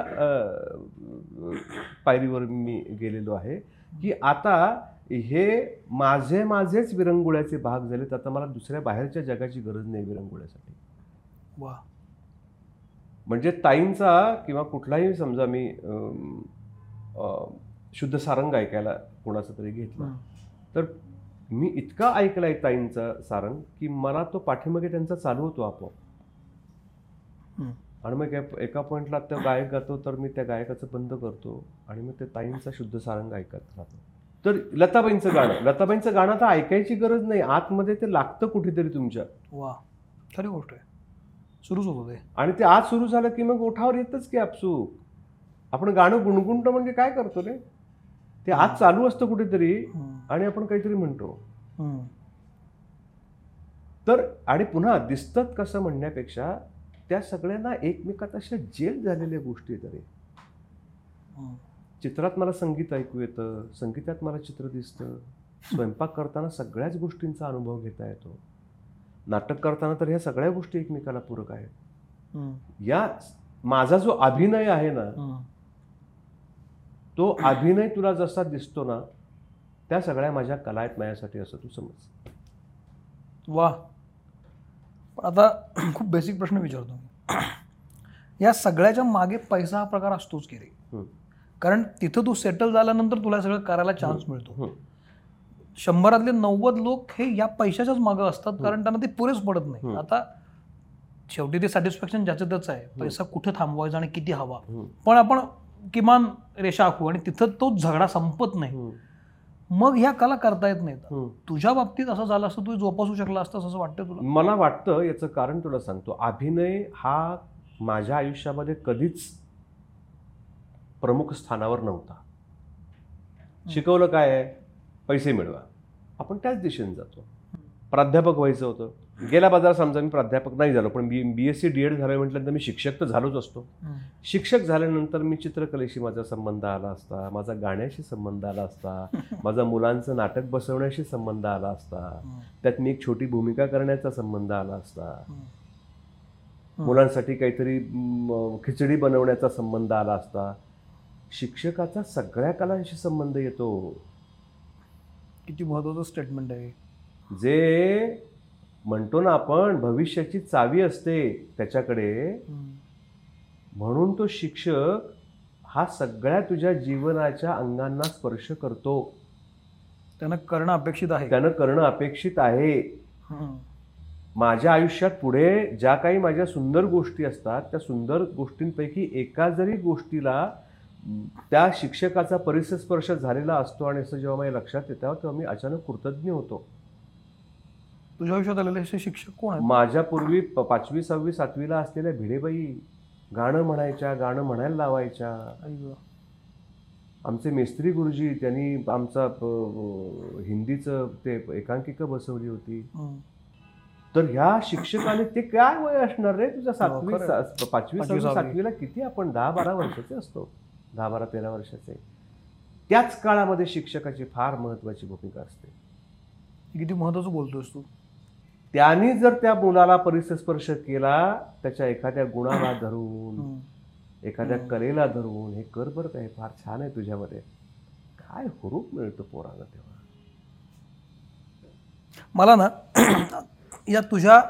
पायरीवर मी गेलेलो आहे. की आता हे माझे माझेच विरंगुळ्याचे भाग झालेत आता मला दुसऱ्या बाहेरच्या जगाची गरज नाही विरंगुळ्यासाठी वा म्हणजे ताईंचा किंवा कुठलाही समजा मी शुद्ध सारंग ऐकायला कोणाचं तरी घेतलं. तर मी इतका ऐकलाय ताईंचा सारंग की मला तो पाठीमागे त्यांचा चालू होतो आपोआप. आणि मग एका- पॉईंटला तो गायक गातो तर मी त्या गायकाचं बंद करतो आणि मग ते ताईंचा शुद्ध सारंग ऐकत राहतो. तर लताबाईंचं गाणं लताबाईंचं गाणं तर ऐकायची गरज नाही. आतमध्ये ते लागतं कुठेतरी तुमच्या. वा खरी गोष्ट आहे. सुरूच होतं ते. आणि ते आज सुरू झालं की मग ओठावर येतच की आपसूक. आपण गाणं गुणगुणतो म्हणजे काय करतो रे? ते आज चालू असतं कुठेतरी. आणि आपण काहीतरी म्हणतो. तर आणि पुन्हा दिसतात कसं म्हणण्यापेक्षा त्या सगळ्यांना एकमेकात अशा जेल झालेल्या गोष्टी आहेत रे हम्म. चित्रात मला संगीत ऐकू येतं संगीतात मला चित्र दिसतं स्वयंपाक करताना सगळ्याच गोष्टींचा अनुभव घेता येतो नाटक करताना तर ह्या सगळ्या गोष्टी एकमेकाला पूरक आहेत. या माझा जो अभिनय आहे ना. तो अभिनय तुला जसा दिसतो ना त्या सगळ्या माझ्या कला आहेत माझ्यासाठी असं तू समज वा पण आता खूप बेसिक प्रश्न विचारतो या सगळ्याच्या मागे पैसा हा प्रकार असतोच की रे. कारण तिथं तू सेटल झाल्यानंतर तुला सगळं करायला चान्स मिळतो. शंभरातले नव्वद लोक हे या पैशाच्याच मागं असतात कारण त्यांना ते पुरेच पडत नाही. आता शेवटी ते सॅटिस्फॅक्शन ज्याचं त्याच आहे पैसा कुठं थांबवायचा आणि किती हवा. पण आपण किमान रेषा आखू आणि तिथं तो झगडा संपत नाही. मग ह्या कला करता येत नाहीत. तुझ्या बाबतीत असं झालं असतं तू जोपासू शकला असतास असं वाटतं तुला? मला वाटतं याचं कारण तुला सांगतो. अभिनय हा माझ्या आयुष्यामध्ये कधीच प्रमुख स्थानावर नव्हता. शिकवलं काय आहे? पैसे मिळवा. आपण त्याच दिशेने जातो. प्राध्यापक व्हायचं होतं. गेल्या बाजार समजा मी प्राध्यापक नाही झालो पण B B S C D Ed झालं म्हटल्यानंतर मी शिक्षक तर झालोच असतो. शिक्षक झाल्यानंतर मी चित्रकलेशी माझा संबंध आला असता माझा गाण्याशी संबंध आला असता माझा मुलांचं नाटक बसवण्याशी संबंध आला असता. त्यात मी एक छोटी भूमिका करण्याचा संबंध आला असता. मुलांसाठी काहीतरी खिचडी बनवण्याचा संबंध आला असता शिक्षकाचा सगळ्या कलांशी संबंध येतो किती महत्वाचं स्टेटमेंट आहे जे म्हणतो ना आपण भविष्याची चावी असते त्याच्याकडे. म्हणून तो शिक्षक हा सगळ्या तुझ्या जीवनाच्या अंगांना स्पर्श करतो. त्यांना करणं अपेक्षित आहे. त्यानं करणं अपेक्षित आहे. माझ्या आयुष्यात पुढे ज्या काही माझ्या सुंदर गोष्टी असतात त्या सुंदर गोष्टींपैकी एका जरी गोष्टीला त्या शिक्षकाचा परिसर स्पर्श झालेला असतो आणि असं जेव्हा माझ्या लक्षात येतं तेव्हा मी अचानक कृतज्ञ होतो. तुझ्या आयुष्यात आलेले असे शिक्षक कोण आहेत माझ्यापूर्वी प- पाचवी सहावी सातवीला असलेल्या भिडेबाई गाणं म्हणायच्या गाणं म्हणायला लावायच्या आई गं. आमचे मेस्त्री गुरुजी त्यांनी आमचा प- हिंदीचं ते एकांकिका बसवली होती हम्म. तर ह्या शिक्षकाने ते काय वय असणार रे तुझ्या सातवी खरं. सा- पाचवी पाचवी, सहावी सहावी. सातवीला किती आपण दहा बारा वर्षाचे असतो दहा बारा तेरा वर्षाचे त्याच काळामध्ये शिक्षकाची फार महत्वाची भूमिका असते हे किती महत्वाचं बोलतोयस तू त्यांनी जर त्या मुलाला परिसर स्पर्श केला त्याच्या एखाद्या गुणाला धरून. एखाद्या. कलेला धरून हे कर बरं काय फार छान आहे तुझ्यामध्ये. काय हुरूप मिळतं पोराला तेव्हा? मला ना या तुझ्या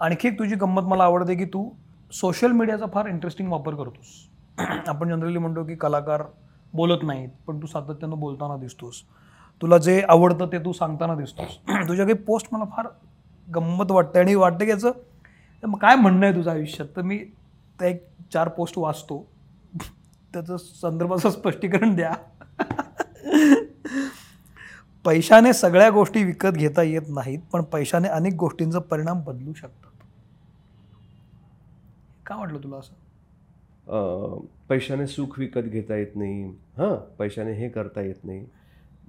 आणखी एक तुझी गंमत मला आवडते की तू सोशल मीडियाचा फार इंटरेस्टिंग वापर करतोस. आपण जनरली म्हणतो की कलाकार बोलत नाहीत पण तू सातत्यानं बोलताना दिसतोस. तुला जे आवडतं ते तू सांगताना दिसतोस. तुझ्या काही पोस्ट मला फार गंमत वाटते आणि वाटतं की याचं तर मग काय म्हणणं आहे तुझं आयुष्यात? तर मी त्या एक चार पोस्ट वाचतो. त्याचं संदर्भाचं स्पष्टीकरण द्या. पैशाने सगळ्या गोष्टी विकत घेता येत नाहीत पण पैशाने अनेक गोष्टींचा परिणाम बदलू शकतात. का वाटलं तुला असं? पैशाने सुख विकत घेता येत नाही. हां पैशाने हे करता येत नाही.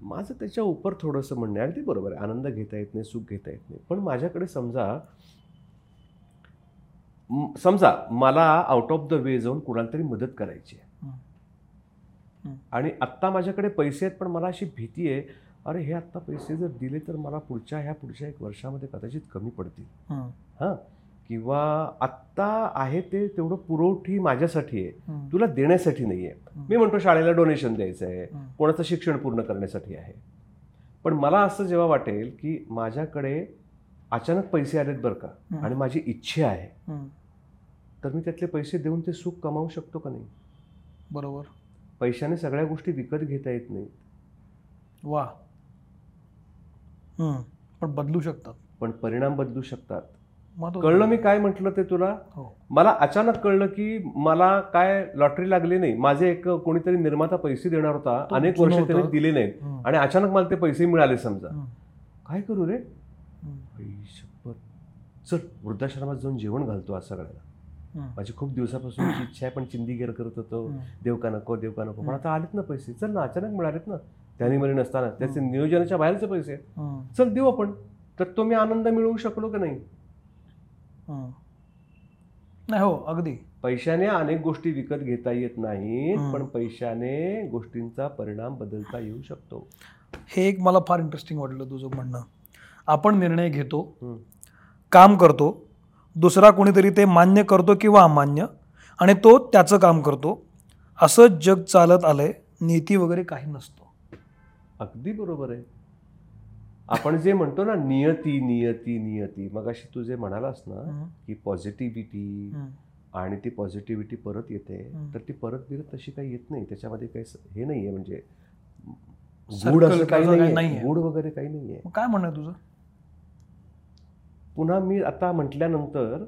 माझं त्याच्या उपर थोडंसं म्हणणं आहे अगदी बरोबर आहे. आनंद घेता येत नाही सुख घेता येत नाही. पण माझ्याकडे समजा समजा मला आउट ऑफ द वे जाऊन कुणाला तरी मदत करायची आहे. आणि आत्ता माझ्याकडे पैसे आहेत पण मला अशी भीती आहे अरे हे आत्ता पैसे जर दिले तर मला पुढच्या ह्या पुढच्या एक वर्षामध्ये कदाचित कमी पडतील. हं. किंवा आत्ता आहे ते तेवढं पुरवठी माझ्यासाठी आहे. तुला देण्यासाठी नाही आहे. मी म्हणतो शाळेला डोनेशन द्यायचं आहे. कोणाचं शिक्षण पूर्ण करण्यासाठी आहे पण मला असं जेव्हा वाटेल की माझ्याकडे अचानक पैसे आलेत बरं का. आणि माझी इच्छा आहे. तर मी त्यातले पैसे देऊन ते सुख कमावू शकतो का नाही बरोबर पैशाने सगळ्या गोष्टी विकत घेता येत नाही वा. पण बदलू शकतात पण परिणाम बदलू शकतात. कळलं मी काय म्हटलं ते तुला? हो. मला अचानक कळलं की मला काय लॉटरी लागली नाही. माझे एक कोणीतरी निर्माता पैसे देणार होता. अनेक वर्ष त्यांनी. दिले नाहीत. आणि अचानक मला ते पैसे मिळाले समजा. काय करू रे? चल वृद्धाश्रमात जाऊन जेवण घालतो आज सगळ्याला हं. माझी खूप दिवसापासूनची इच्छा आहे पण चिंदीगेर करत होतो. हं. देव का नको देव का नको. पण. आता आलेत ना पैसे. चल ना अचानक मिळालेत ना. त्याने मरी नसताना. त्याचे नियोजनाच्या बाहेरचे पैसे. चल देऊ आपण. तर तो मी आनंद मिळवू शकलो का नाही. नाही हो अगदी. पैशाने अनेक गोष्टी विकत घेता येत नाहीत. पण पैशाने गोष्टींचा परिणाम बदलता येऊ शकतो. हे एक मला फार इंटरेस्टिंग वाटलं तुझं म्हणणं. आपण निर्णय घेतो. काम करतो दुसरा कोणीतरी ते मान्य करतो किंवा अमान्य आणि तो त्याचं काम करतो असं जग चालत आलंय नीती वगैरे काही नसतो. अगदी बरोबर आहे. आपण जे म्हणतो ना नियती नियती नियती मग अशी तू जे म्हणालास ना. की पॉझिटिव्हिटी. आणि ती पॉझिटिव्हिटी परत येते. तर ती परत बिरत तशी काही येत नाही त्याच्यामध्ये काही हे नाहीये म्हणजे Circle गुड असं काही नाहीये. गुड वगैरे काही नाहीये मग काय म्हणणं आहे तुझं पुन्हा मी आता म्हटल्यानंतर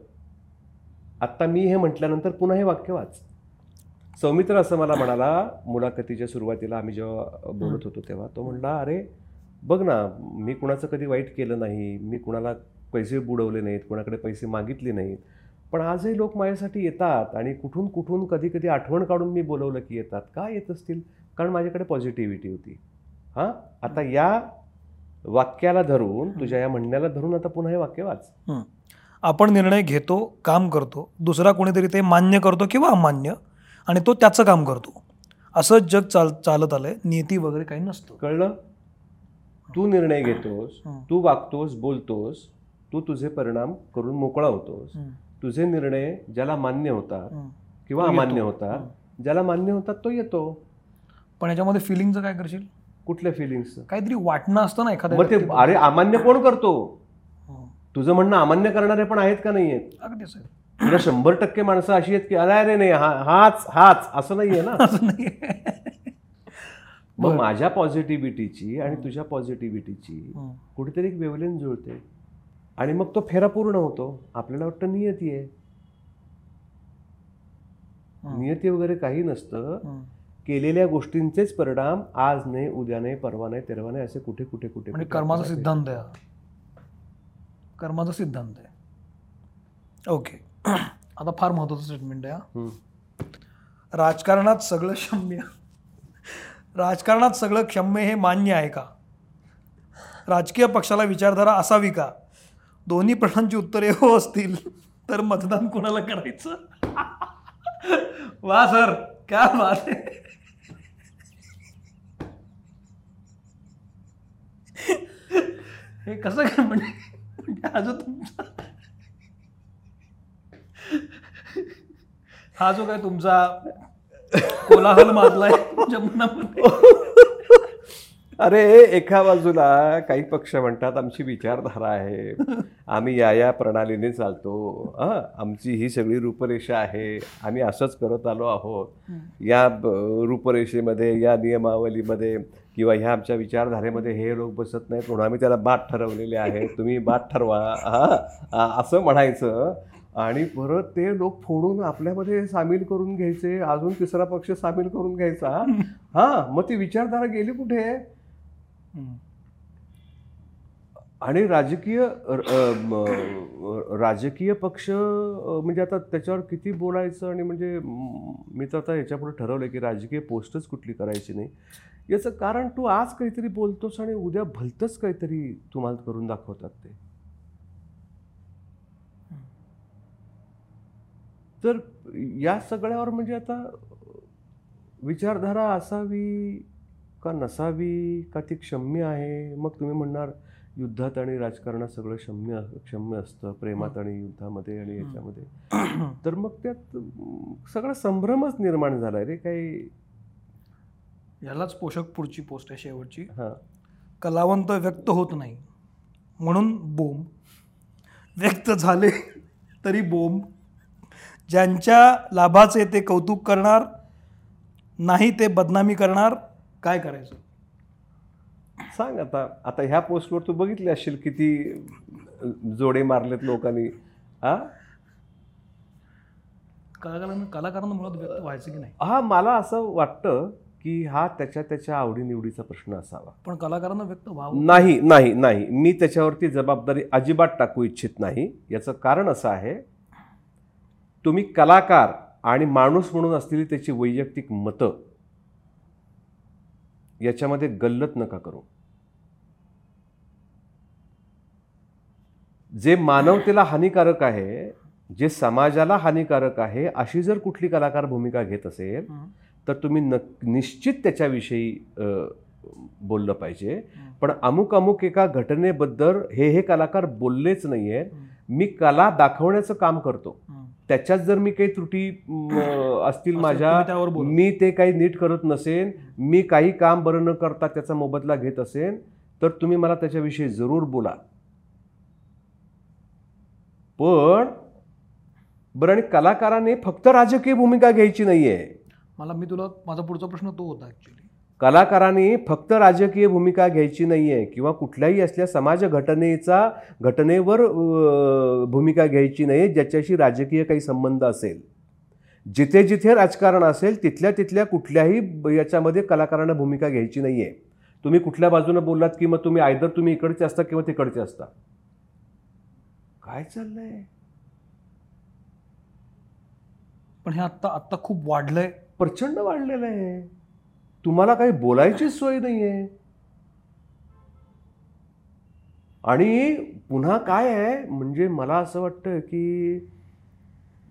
आता मी हे म्हटल्यानंतर पुन्हा हे वाक्य वाच सौमित्र असं मला म्हणाला मुलाखतीच्या सुरुवातीला आम्ही जेव्हा बोलत होतो तेव्हा तो म्हणला अरे बघ ना मी कुणाचं कधी वाईट केलं नाही मी कुणाला पैसे बुडवले नाहीत कुणाकडे पैसे मागितले नाहीत. पण आजही लोक माझ्यासाठी येतात आणि कुठून कुठून कधी कधी आठवण काढून मी बोलवलं की येतात. का येत असतील? कारण माझ्याकडे पॉझिटिव्हिटी होती. हां? आता या वाक्याला धरून तुझ्या या म्हणण्याला धरून आता पुन्हा हे वाक्य वाच. आपण निर्णय घेतो काम करतो. दुसरा कोणीतरी ते मान्य करतो किंवा अमान्य आणि तो त्याचं काम करतो. असं जग चाल चालत आलंय. नीती वगैरे काही नसतं. कळलं? तू निर्णय घेतोस. तू वागतोस बोलतोस तू तुझे परिणाम करून मोकळा होतोस. तुझे निर्णय ज्याला मान्य होतात. किंवा. अमान्य होतात ज्याला मान्य होतात तो येतो पण याच्यामध्ये फिलिंगचं काय करशील कुठल्या फिलिंग्स काहीतरी वाटणं असतं ना एखाद्या मग ते. अरे अमान्य कोण करतो. तुझं म्हणणं अमान्य करणारे पण आहेत का नाही आहेत अगदी सर तुला शंभर टक्के माणसं अशी आहेत की अरे अरे नाही हा हाच हाच असं नाहीये ना असं नाही मग माझ्या पॉझिटिव्हिटीची आणि तुझ्या पॉझिटिव्हिटीची. कुठेतरी एक वेवलेन जुळते. आणि मग तो फेरा पूर्ण होतो. आपल्याला वाटतं नियती आहे. नियती वगैरे काही नसतं. केलेल्या गोष्टींचेच परिणाम आज नाही उद्या नाही परवा नाही तेरवा नाही असे कुठे कुठे कुठे म्हणजे कर्माचा सिद्धांत आहे. कर्माचा सिद्धांत आहे. ओके. आता फार महत्वाचं स्टेटमेंट आहे. राजकारणात सगळं क्षम्य राजकारणात सगळं क्षम्य हे मान्य आहे का? राजकीय पक्षाला विचारधारा असावी का? दोन्ही प्रश्नांची उत्तरे हो असतील तर मतदान कोणाला करायचं? वा सर क्या बात आहे. हे कसं काय म्हणजे अजून तुमचा हा जो काय तुमचा कोलाहल माजलाय अरे एका बाजूला काही पक्ष म्हणतात आमची विचारधारा आहे. आम्ही या या प्रणालीने चालतो. हं, आमची ही सगळी रूपरेषा आहे. आम्ही असंच करत आलो आहोत. या रूपरेषेमध्ये या नियमावलीमध्ये किंवा ह्या आमच्या विचारधारेमध्ये हे लोक बसत नाहीत म्हणून आम्ही त्याला बाद ठरवलेले आहे. तुम्ही बाद ठरवा. हा असं म्हणायचं. आणि परत ते लोक फोडून आपल्यामध्ये सामील करून घ्यायचे अजून तिसरा पक्ष सामील करून घ्यायचा. हा मग ती विचारधारा गेली कुठे. आणि राजकीय राजकीय पक्ष म्हणजे आता त्याच्यावर किती बोलायचं आणि म्हणजे म, मी तर आता याच्यापुढे ठरवलं की राजकीय पोस्टच कुठली करायची नाही. याचं कारण तू आज काहीतरी बोलतोस आणि उद्या भलतंच काहीतरी तुम्हाला करून दाखवतात ते. तर या सगळ्यावर म्हणजे आता विचारधारा असावी का नसावी का ती क्षम्य आहे? मग तुम्ही म्हणणार युद्धात आणि राजकारणात सगळं क्षम्य क्षम्य असतं प्रेमात आणि युद्धामध्ये आणि याच्यामध्ये. तर मग त्यात सगळा संभ्रमच निर्माण झालाय रे काही. यालाच पोषक पुढची पोस्ट आहे शेवटची. हां. कलावंत व्यक्त होत नाही. म्हणून बोंब. व्यक्त झाले तरी बोंब. ज्यांच्या लाभाचे ते कौतुक करणार नाही ते बदनामी करणार काय करायचं? सांग आता आता ह्या पोस्टवर तू बघितली असशील किती जोडे मारलेत लोकांनी हा? कलाकारांना कलाकारांना मुळात व्यक्त व्हायचं की नाही? हा मला असं वाटतं की हा त्याच्या त्याच्या आवडीनिवडीचा प्रश्न असावा. पण कलाकारांना व्यक्त व्हावं? नाही नाही नाही. मी त्याच्यावरती जबाबदारी अजिबात टाकू इच्छित नाही. याचं कारण असं आहे तुम्ही कलाकार आणि माणूस म्हणून असलेली त्याची वैयक्तिक मतं याच्यामध्ये गल्लत नका करू जे मानवतेला हानिकारक आहे जे समाजाला हानिकारक आहे अशी जर कुठली कलाकार भूमिका घेत असेल. तर तुम्ही न निश्चित त्याच्याविषयी बोललं पाहिजे. पण अमुक अमुक एका घटनेबद्दल हे हे कलाकार बोललेच नाहीये हम्म. मी कला दाखवण्याचं काम करतो. त्याच्यात जर मी काही त्रुटी असतील असं माझ्या. मी ते काही नीट करत नसेन मी काही काम बरं न करता त्याचा मोबदला घेत असेन तर तुम्ही मला त्याच्याविषयी जरूर बोला. पण बरं आणि कलाकाराने फक्त राजकीय भूमिका घ्यायची नाहीये. मला मी तुला माझा पुढचा प्रश्न तो होता ऍक्च्युली कलाकारांनी फक्त राजकीय भूमिका घ्यायची नाहीये किंवा कुठल्याही असल्या समाज घटनेचा घटनेवर भूमिका घ्यायची नाही ज्याच्याशी राजकीय काही संबंध असेल. जिथे जिथे राजकारण असेल तिथल्या तिथल्या कुठल्याही याच्यामध्ये कलाकारांना भूमिका घ्यायची नाहीये. तुम्ही कुठल्या बाजूने बोललात की मग तुम्ही आयदर तुम्ही इकडचे असता किंवा तिकडचे असता? काय चाललंय? पण हे आत्ता आत्ता खूप वाढलंय. प्रचंड वाढलेलं आहे. तुम्हाला काही बोलायची सोय नाहीये. आणि पुन्हा काय आहे? म्हणजे मला असं वाटतं की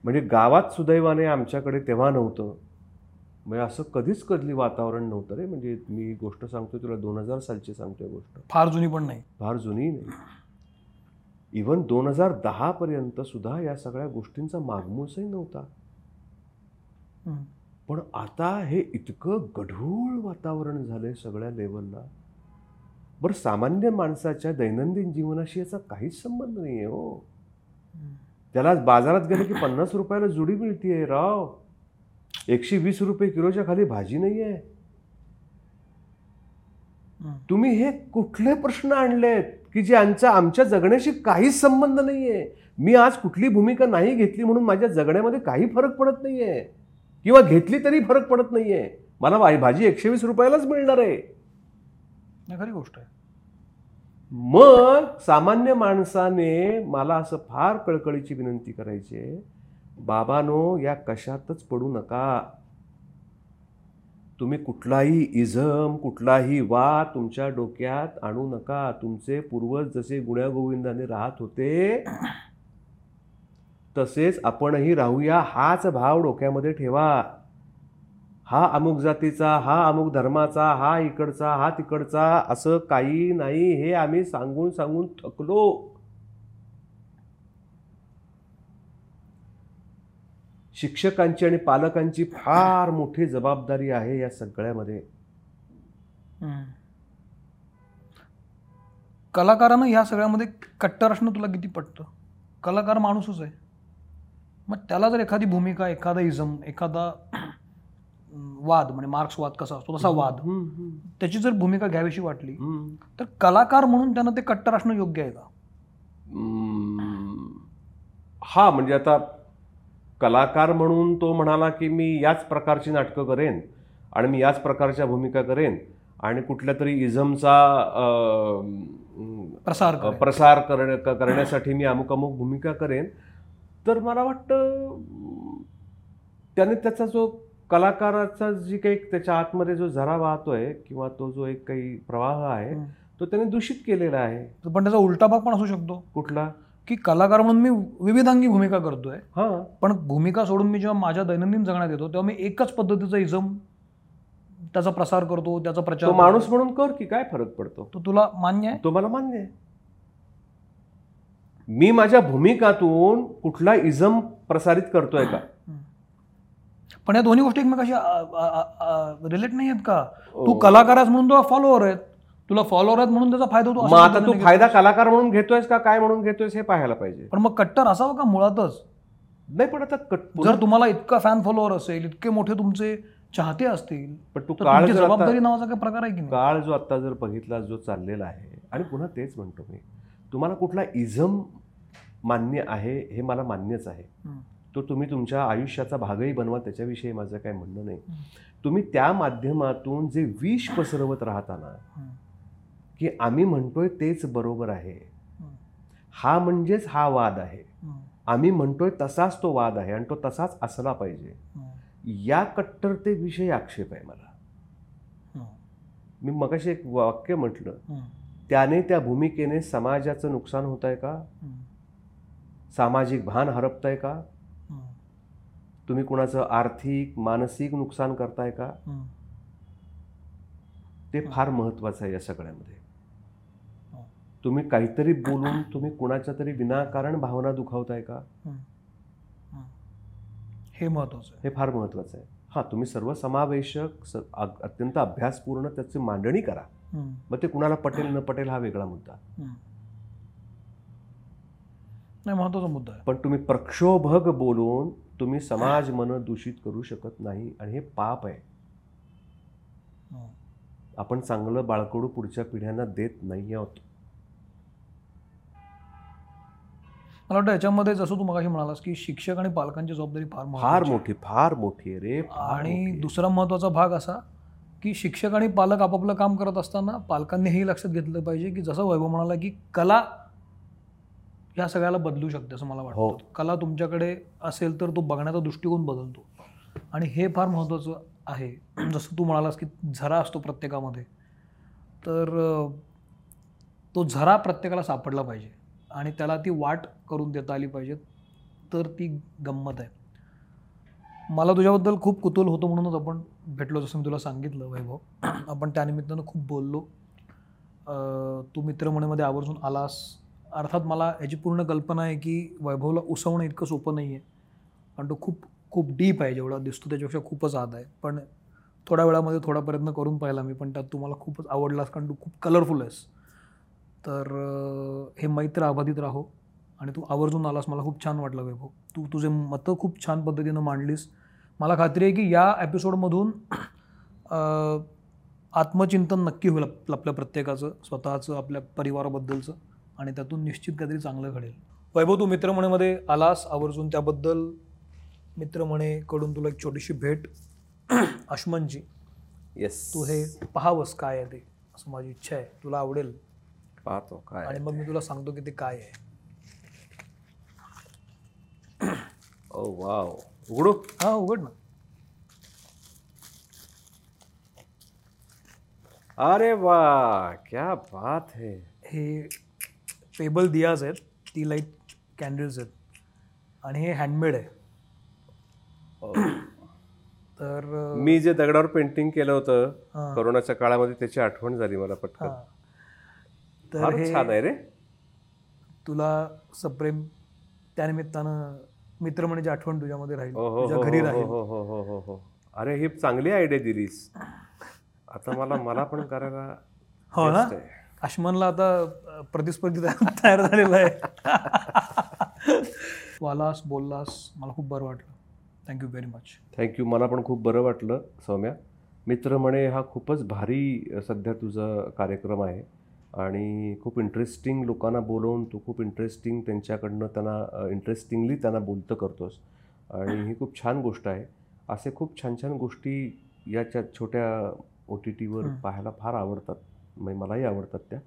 म्हणजे गावात सुदैवाने आमच्याकडे तेव्हा नव्हतं. म्हणजे असं कधीच कधली वातावरण नव्हतं रे. म्हणजे मी गोष्ट सांगतोय तुला दोन हजार सालची सांगतोय गोष्ट. फार जुनी पण नाही. फार जुनी नाही. इवन दोन हजार दहापर्यंत सुद्धा या सगळ्या गोष्टींचा मागमूसही नव्हता. पण आता हे इतकं गढूळ वातावरण झालंय सगळ्या लेवलला. बरं सामान्य माणसाच्या दैनंदिन जीवनाशी याचा काहीच संबंध नाही आहे हो. त्याला बाजारात गेलं की पन्नास रुपयाला जुडी मिळतीये राव. एकशे वीस रुपये किलोच्या खाली भाजी नाही आहे. तुम्ही हे कुठले प्रश्न आणलेत की जे आमच्या आमच्या जगण्याशी काहीच संबंध नाहीये? मी आज कुठली भूमिका नाही घेतली म्हणून माझ्या जगण्यामध्ये काही फरक पडत नाहीये. किंवा घेतली तरी फरक पडत नाहीये. मला भा- भाजी एकशे वीस रुपयालाच मिळणार आहे. नाही खरी गोष्ट आहे. मग सामान्य माणसाने मला असं फार कळकळीची विनंती करायची आहे बाबानो या कशातच पडू नका. तुम्ही कुठलाही इझम कुठलाही वाद तुमच्या डोक्यात आणू नका. तुमचे पूर्वज जसे गुण्यागोविंदाने राहत होते तसेच आपणही राहूया हाच भाव डोक्यामध्ये ठेवा. हा अमुक जातीचा हा अमुक धर्माचा हा इकडचा हा तिकडचा असं काही नाही हे आम्ही सांगून सांगून थकलो. शिक्षकांची आणि पालकांची फार मोठी जबाबदारी आहे या सगळ्यामध्ये. कलाकारानं ह्या सगळ्यामध्ये कट्टर असणं तुला किती पटतं? कलाकार माणूसच आहे. मग त्याला जर एखादी भूमिका एखादा इझम एखादा वाद म्हणजे मार्क्स वाद कसा असतो तसा वाद त्याची जर भूमिका घ्यावीशी वाटली. तर कलाकार म्हणून त्यानं ते कट्टर असणं योग्य आहे का. हा म्हणजे आता कलाकार म्हणून तो म्हणाला की मी याच प्रकारची नाटकं करेन आणि मी याच प्रकारच्या भूमिका करेन आणि कुठल्या तरी इझमचा प्रसार. प्रसार करण्यासाठी मी अमुक अमुक भूमिका करेन तर मला वाटतं त्याने त्याचा जो कलाकाराचा जी काही त्याच्या आतमध्ये जो झरा वाहतोय किंवा तो जो एक काही प्रवाह आहे. तो त्याने दूषित केलेला आहे. पण त्याचा उलटा भाग पण असू शकतो. कुठला? की कलाकार म्हणून मी विविधांगी भूमिका करतोय. हा. पण भूमिका सोडून मी जेव्हा माझ्या दैनंदिन जगण्यात येतो तेव्हा मी एकच पद्धतीचा इझम त्याचा प्रसार करतो त्याचा प्रचार. माणूस म्हणून कर की काय फरक पडतो? तो तुला मान्य आहे. तो मला मान्य आहे. मी माझ्या भूमिकातून कुठला इझम प्रसारित करतोय का? पण या दोन्ही गोष्टी एकमेकाशी रिलेट नाही आहेत का? तू हो. कलाकार आहेस म्हणून तुला फॉलोअर आहेत तुला फॉलोअर आहेत म्हणून त्याचा फायदा होतो आता तू. फायदा कलाकार म्हणून घेतोयस का काय म्हणून घेतोयस हे पाहायला पाहिजे. पण मग कट्टर असावं का मुळातच? नाही पण आता कट जर तुम्हाला इतका फॅन फॉलोअर असेल इतके मोठे तुमचे चाहते असतील पण तू काळ जबाबदारी नावाचा काही प्रकार आहे की काळ जो आता जर बघितला जो चाललेला आहे आणि पुन्हा तेच म्हणतो मी तुम्हाला कुठला इझम मान्य आहे हे मला मान्यच आहे. तो तुम्ही तुमच्या आयुष्याचा भागही बनवा त्याच्याविषयी माझं काही म्हणणं नाही. तुम्ही त्या माध्यमातून जे विष पसरवत राहताना. की आम्ही म्हणतोय तेच बरोबर आहे. हा म्हणजेच हा वाद आहे. आम्ही म्हणतोय तसाच तो वाद आहे आणि तो तसाच असला पाहिजे. या कट्टरतेविषयी आक्षेप आहे मला. मी मगाशी एक वाक्य म्हटलं. त्याने त्या भूमिकेने समाजाचं नुकसान होत आहे का. सामाजिक भान हरपताय का? तुम्ही कुणाचं आर्थिक मानसिक नुकसान करताय का? ते फार महत्वाचं आहे या सगळ्यामध्ये. हो. तुम्ही काहीतरी बोलून तुम्ही कुणाच्या तरी विनाकारण भावना दुखावताय का. हे. महत्वाचं हे फार महत्वाचं आहे. हां तुम्ही सर्वसमावेशक स अग- अत्यंत अभ्यासपूर्ण त्याची मांडणी करा. मग ते कुणाला पटेल न पटेल हा वेगळा मुद्दा. नाही महत्त्वाचा मुद्दा आहे पण तुम्ही प्रक्षोभक बोलून तुम्ही समाज मन दूषित करू शकत नाही आणि हे पाप आहे हम्म. आपण चांगलं बाळकडू पुढच्या पिढ्यांना देत नाही आहोत मला वाटतं याच्यामध्ये जसं तू मगाशी म्हणालास की शिक्षक आणि पालकांची जबाबदारी फार फार महत्त्वाची. मोठी फार मोठी रे आणि. दुसरा महत्त्वाचा भाग असा की शिक्षक आणि पालक आपापलं काम करत असताना पालकांनी हेही लक्षात घेतलं पाहिजे की जसं वैभव म्हणाला की कला या सगळ्याला बदलू शकते असं मला हो. वाटतं. कला तुमच्याकडे असेल तर तो बघण्याचा दृष्टिकोन बदलतो. आणि हे फार महत्त्वाचं आहे. जसं तू म्हणालास की झरा असतो प्रत्येकामध्ये. तर अं, तो झरा प्रत्येकाला सापडला पाहिजे. आणि त्याला ती वाट करून देता आली पाहिजे. तर ती गंमत आहे. मला तुझ्याबद्दल खूप कुतूहल होतं म्हणूनच आपण भेटलो जसं मी तुला सांगितलं वैभव. आपण त्यानिमित्तानं खूप बोललो. अं, तू मित्रमणीमध्ये आवर्जून आलास. अर्थात मला याची पूर्ण कल्पना आहे की वैभवला उसवणं इतकं सोपं नाही आहे. कारण तो खूप खूप डीप आहे जेवढा दिसतो त्याच्यापेक्षा खूपच आत आहे. पण थोड्या वेळामध्ये थोडा प्रयत्न करून पाहिला मी पण त्यात तू मला खूपच आवडलास कारण तू खूप कलरफुल आहेस. तर हे मैत्र आबाधित राहो आणि तू आवर्जून आलास. मला खूप छान वाटलं वैभव. तू तुझे मतं खूप छान पद्धतीनं मांडलीस. मला खात्री आहे की या एपिसोडमधून आत्मचिंतन नक्की होईल आपलं आपल्या प्रत्येकाचं स्वतःचं आपल्या परिवाराबद्दलचं. आणि त्यातून निश्चित काहीतरी चांगलं घडेल. वैभव तू मित्रमणेमध्ये आलास आवर्जून. त्याबद्दल मित्रमणेकडून तुला एक छोटीशी भेट. अश्मनची येस तू हे पाहावंस काय आहे ते? असं माझी इच्छा आहे. तुला आवडेल? पाहतो काय आणि मग मी तुला सांगतो की ते काय आहे. ओ वाव उघडू? हा उघड ना. अरे वा क्या बात है. हे पेबल दियाज आहेत ती लाइट कॅन्डल्स आहेत. आणि हे हँडमेड आहे. तर अं, मी जे दगडावर पेंटिंग केलं होतं हा. कोरोनाच्या काळामध्ये त्याची आठवण झाली मला पटकन. हा. तर फार हे छान आहे रे. तुला सप्रेम त्यानिमित्तानं मित्रमणीची आठवण तुझ्यामध्ये राहील हो हो तुझ्या हो घरी हो राहील. हो हो हो हो हो. अरे ही चांगली आयडिया दिलीस. आता मला मला पण करायला हो ना? best आहे. आश्मनला आता प्रतिस्पर्धी तयार तयार झालेला आहे. तू आलास बोललास मला खूप बरं वाटलं. थँक्यू व्हेरी मच थँक्यू मला पण खूप बरं वाटलं सौम्या. मित्र म्हणे हा खूपच भारी सध्या तुझा कार्यक्रम आहे. आणि खूप इंटरेस्टिंग लोकांना बोलवून तू खूप इंटरेस्टिंग त्यांच्याकडनं त्यांना इंटरेस्टिंगली त्यांना बोलतं करतोस. आणि ही खूप छान गोष्ट आहे. असे खूप छान छान गोष्टी याच्या छोट्या ओ टी टीवर. पाहायला फार आवडतात. म्हणजे मलाही आवडतात त्या.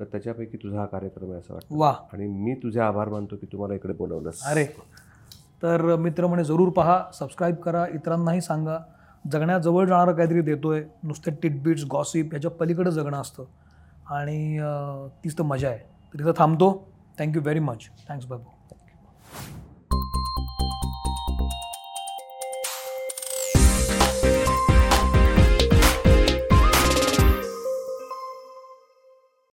तर त्याच्यापैकी तुझा हा कार्यक्रम आहे असं वाटतं. वा. आणि मी तुझे आभार मानतो की तुम्हाला इकडे बोलवलंस. अरे. तर मित्र म्हणे जरूर पहा सबस्क्राईब करा इतरांनाही सांगा. जगण्याजवळ जाणारं काहीतरी देतोय. नुसते टिटबिट्स गॉसिप ह्याच्या पलीकडे जगणं असतं. आणि तीच तर मजा आहे. तर इथं थांबतो. Thank you very much thanks Babu.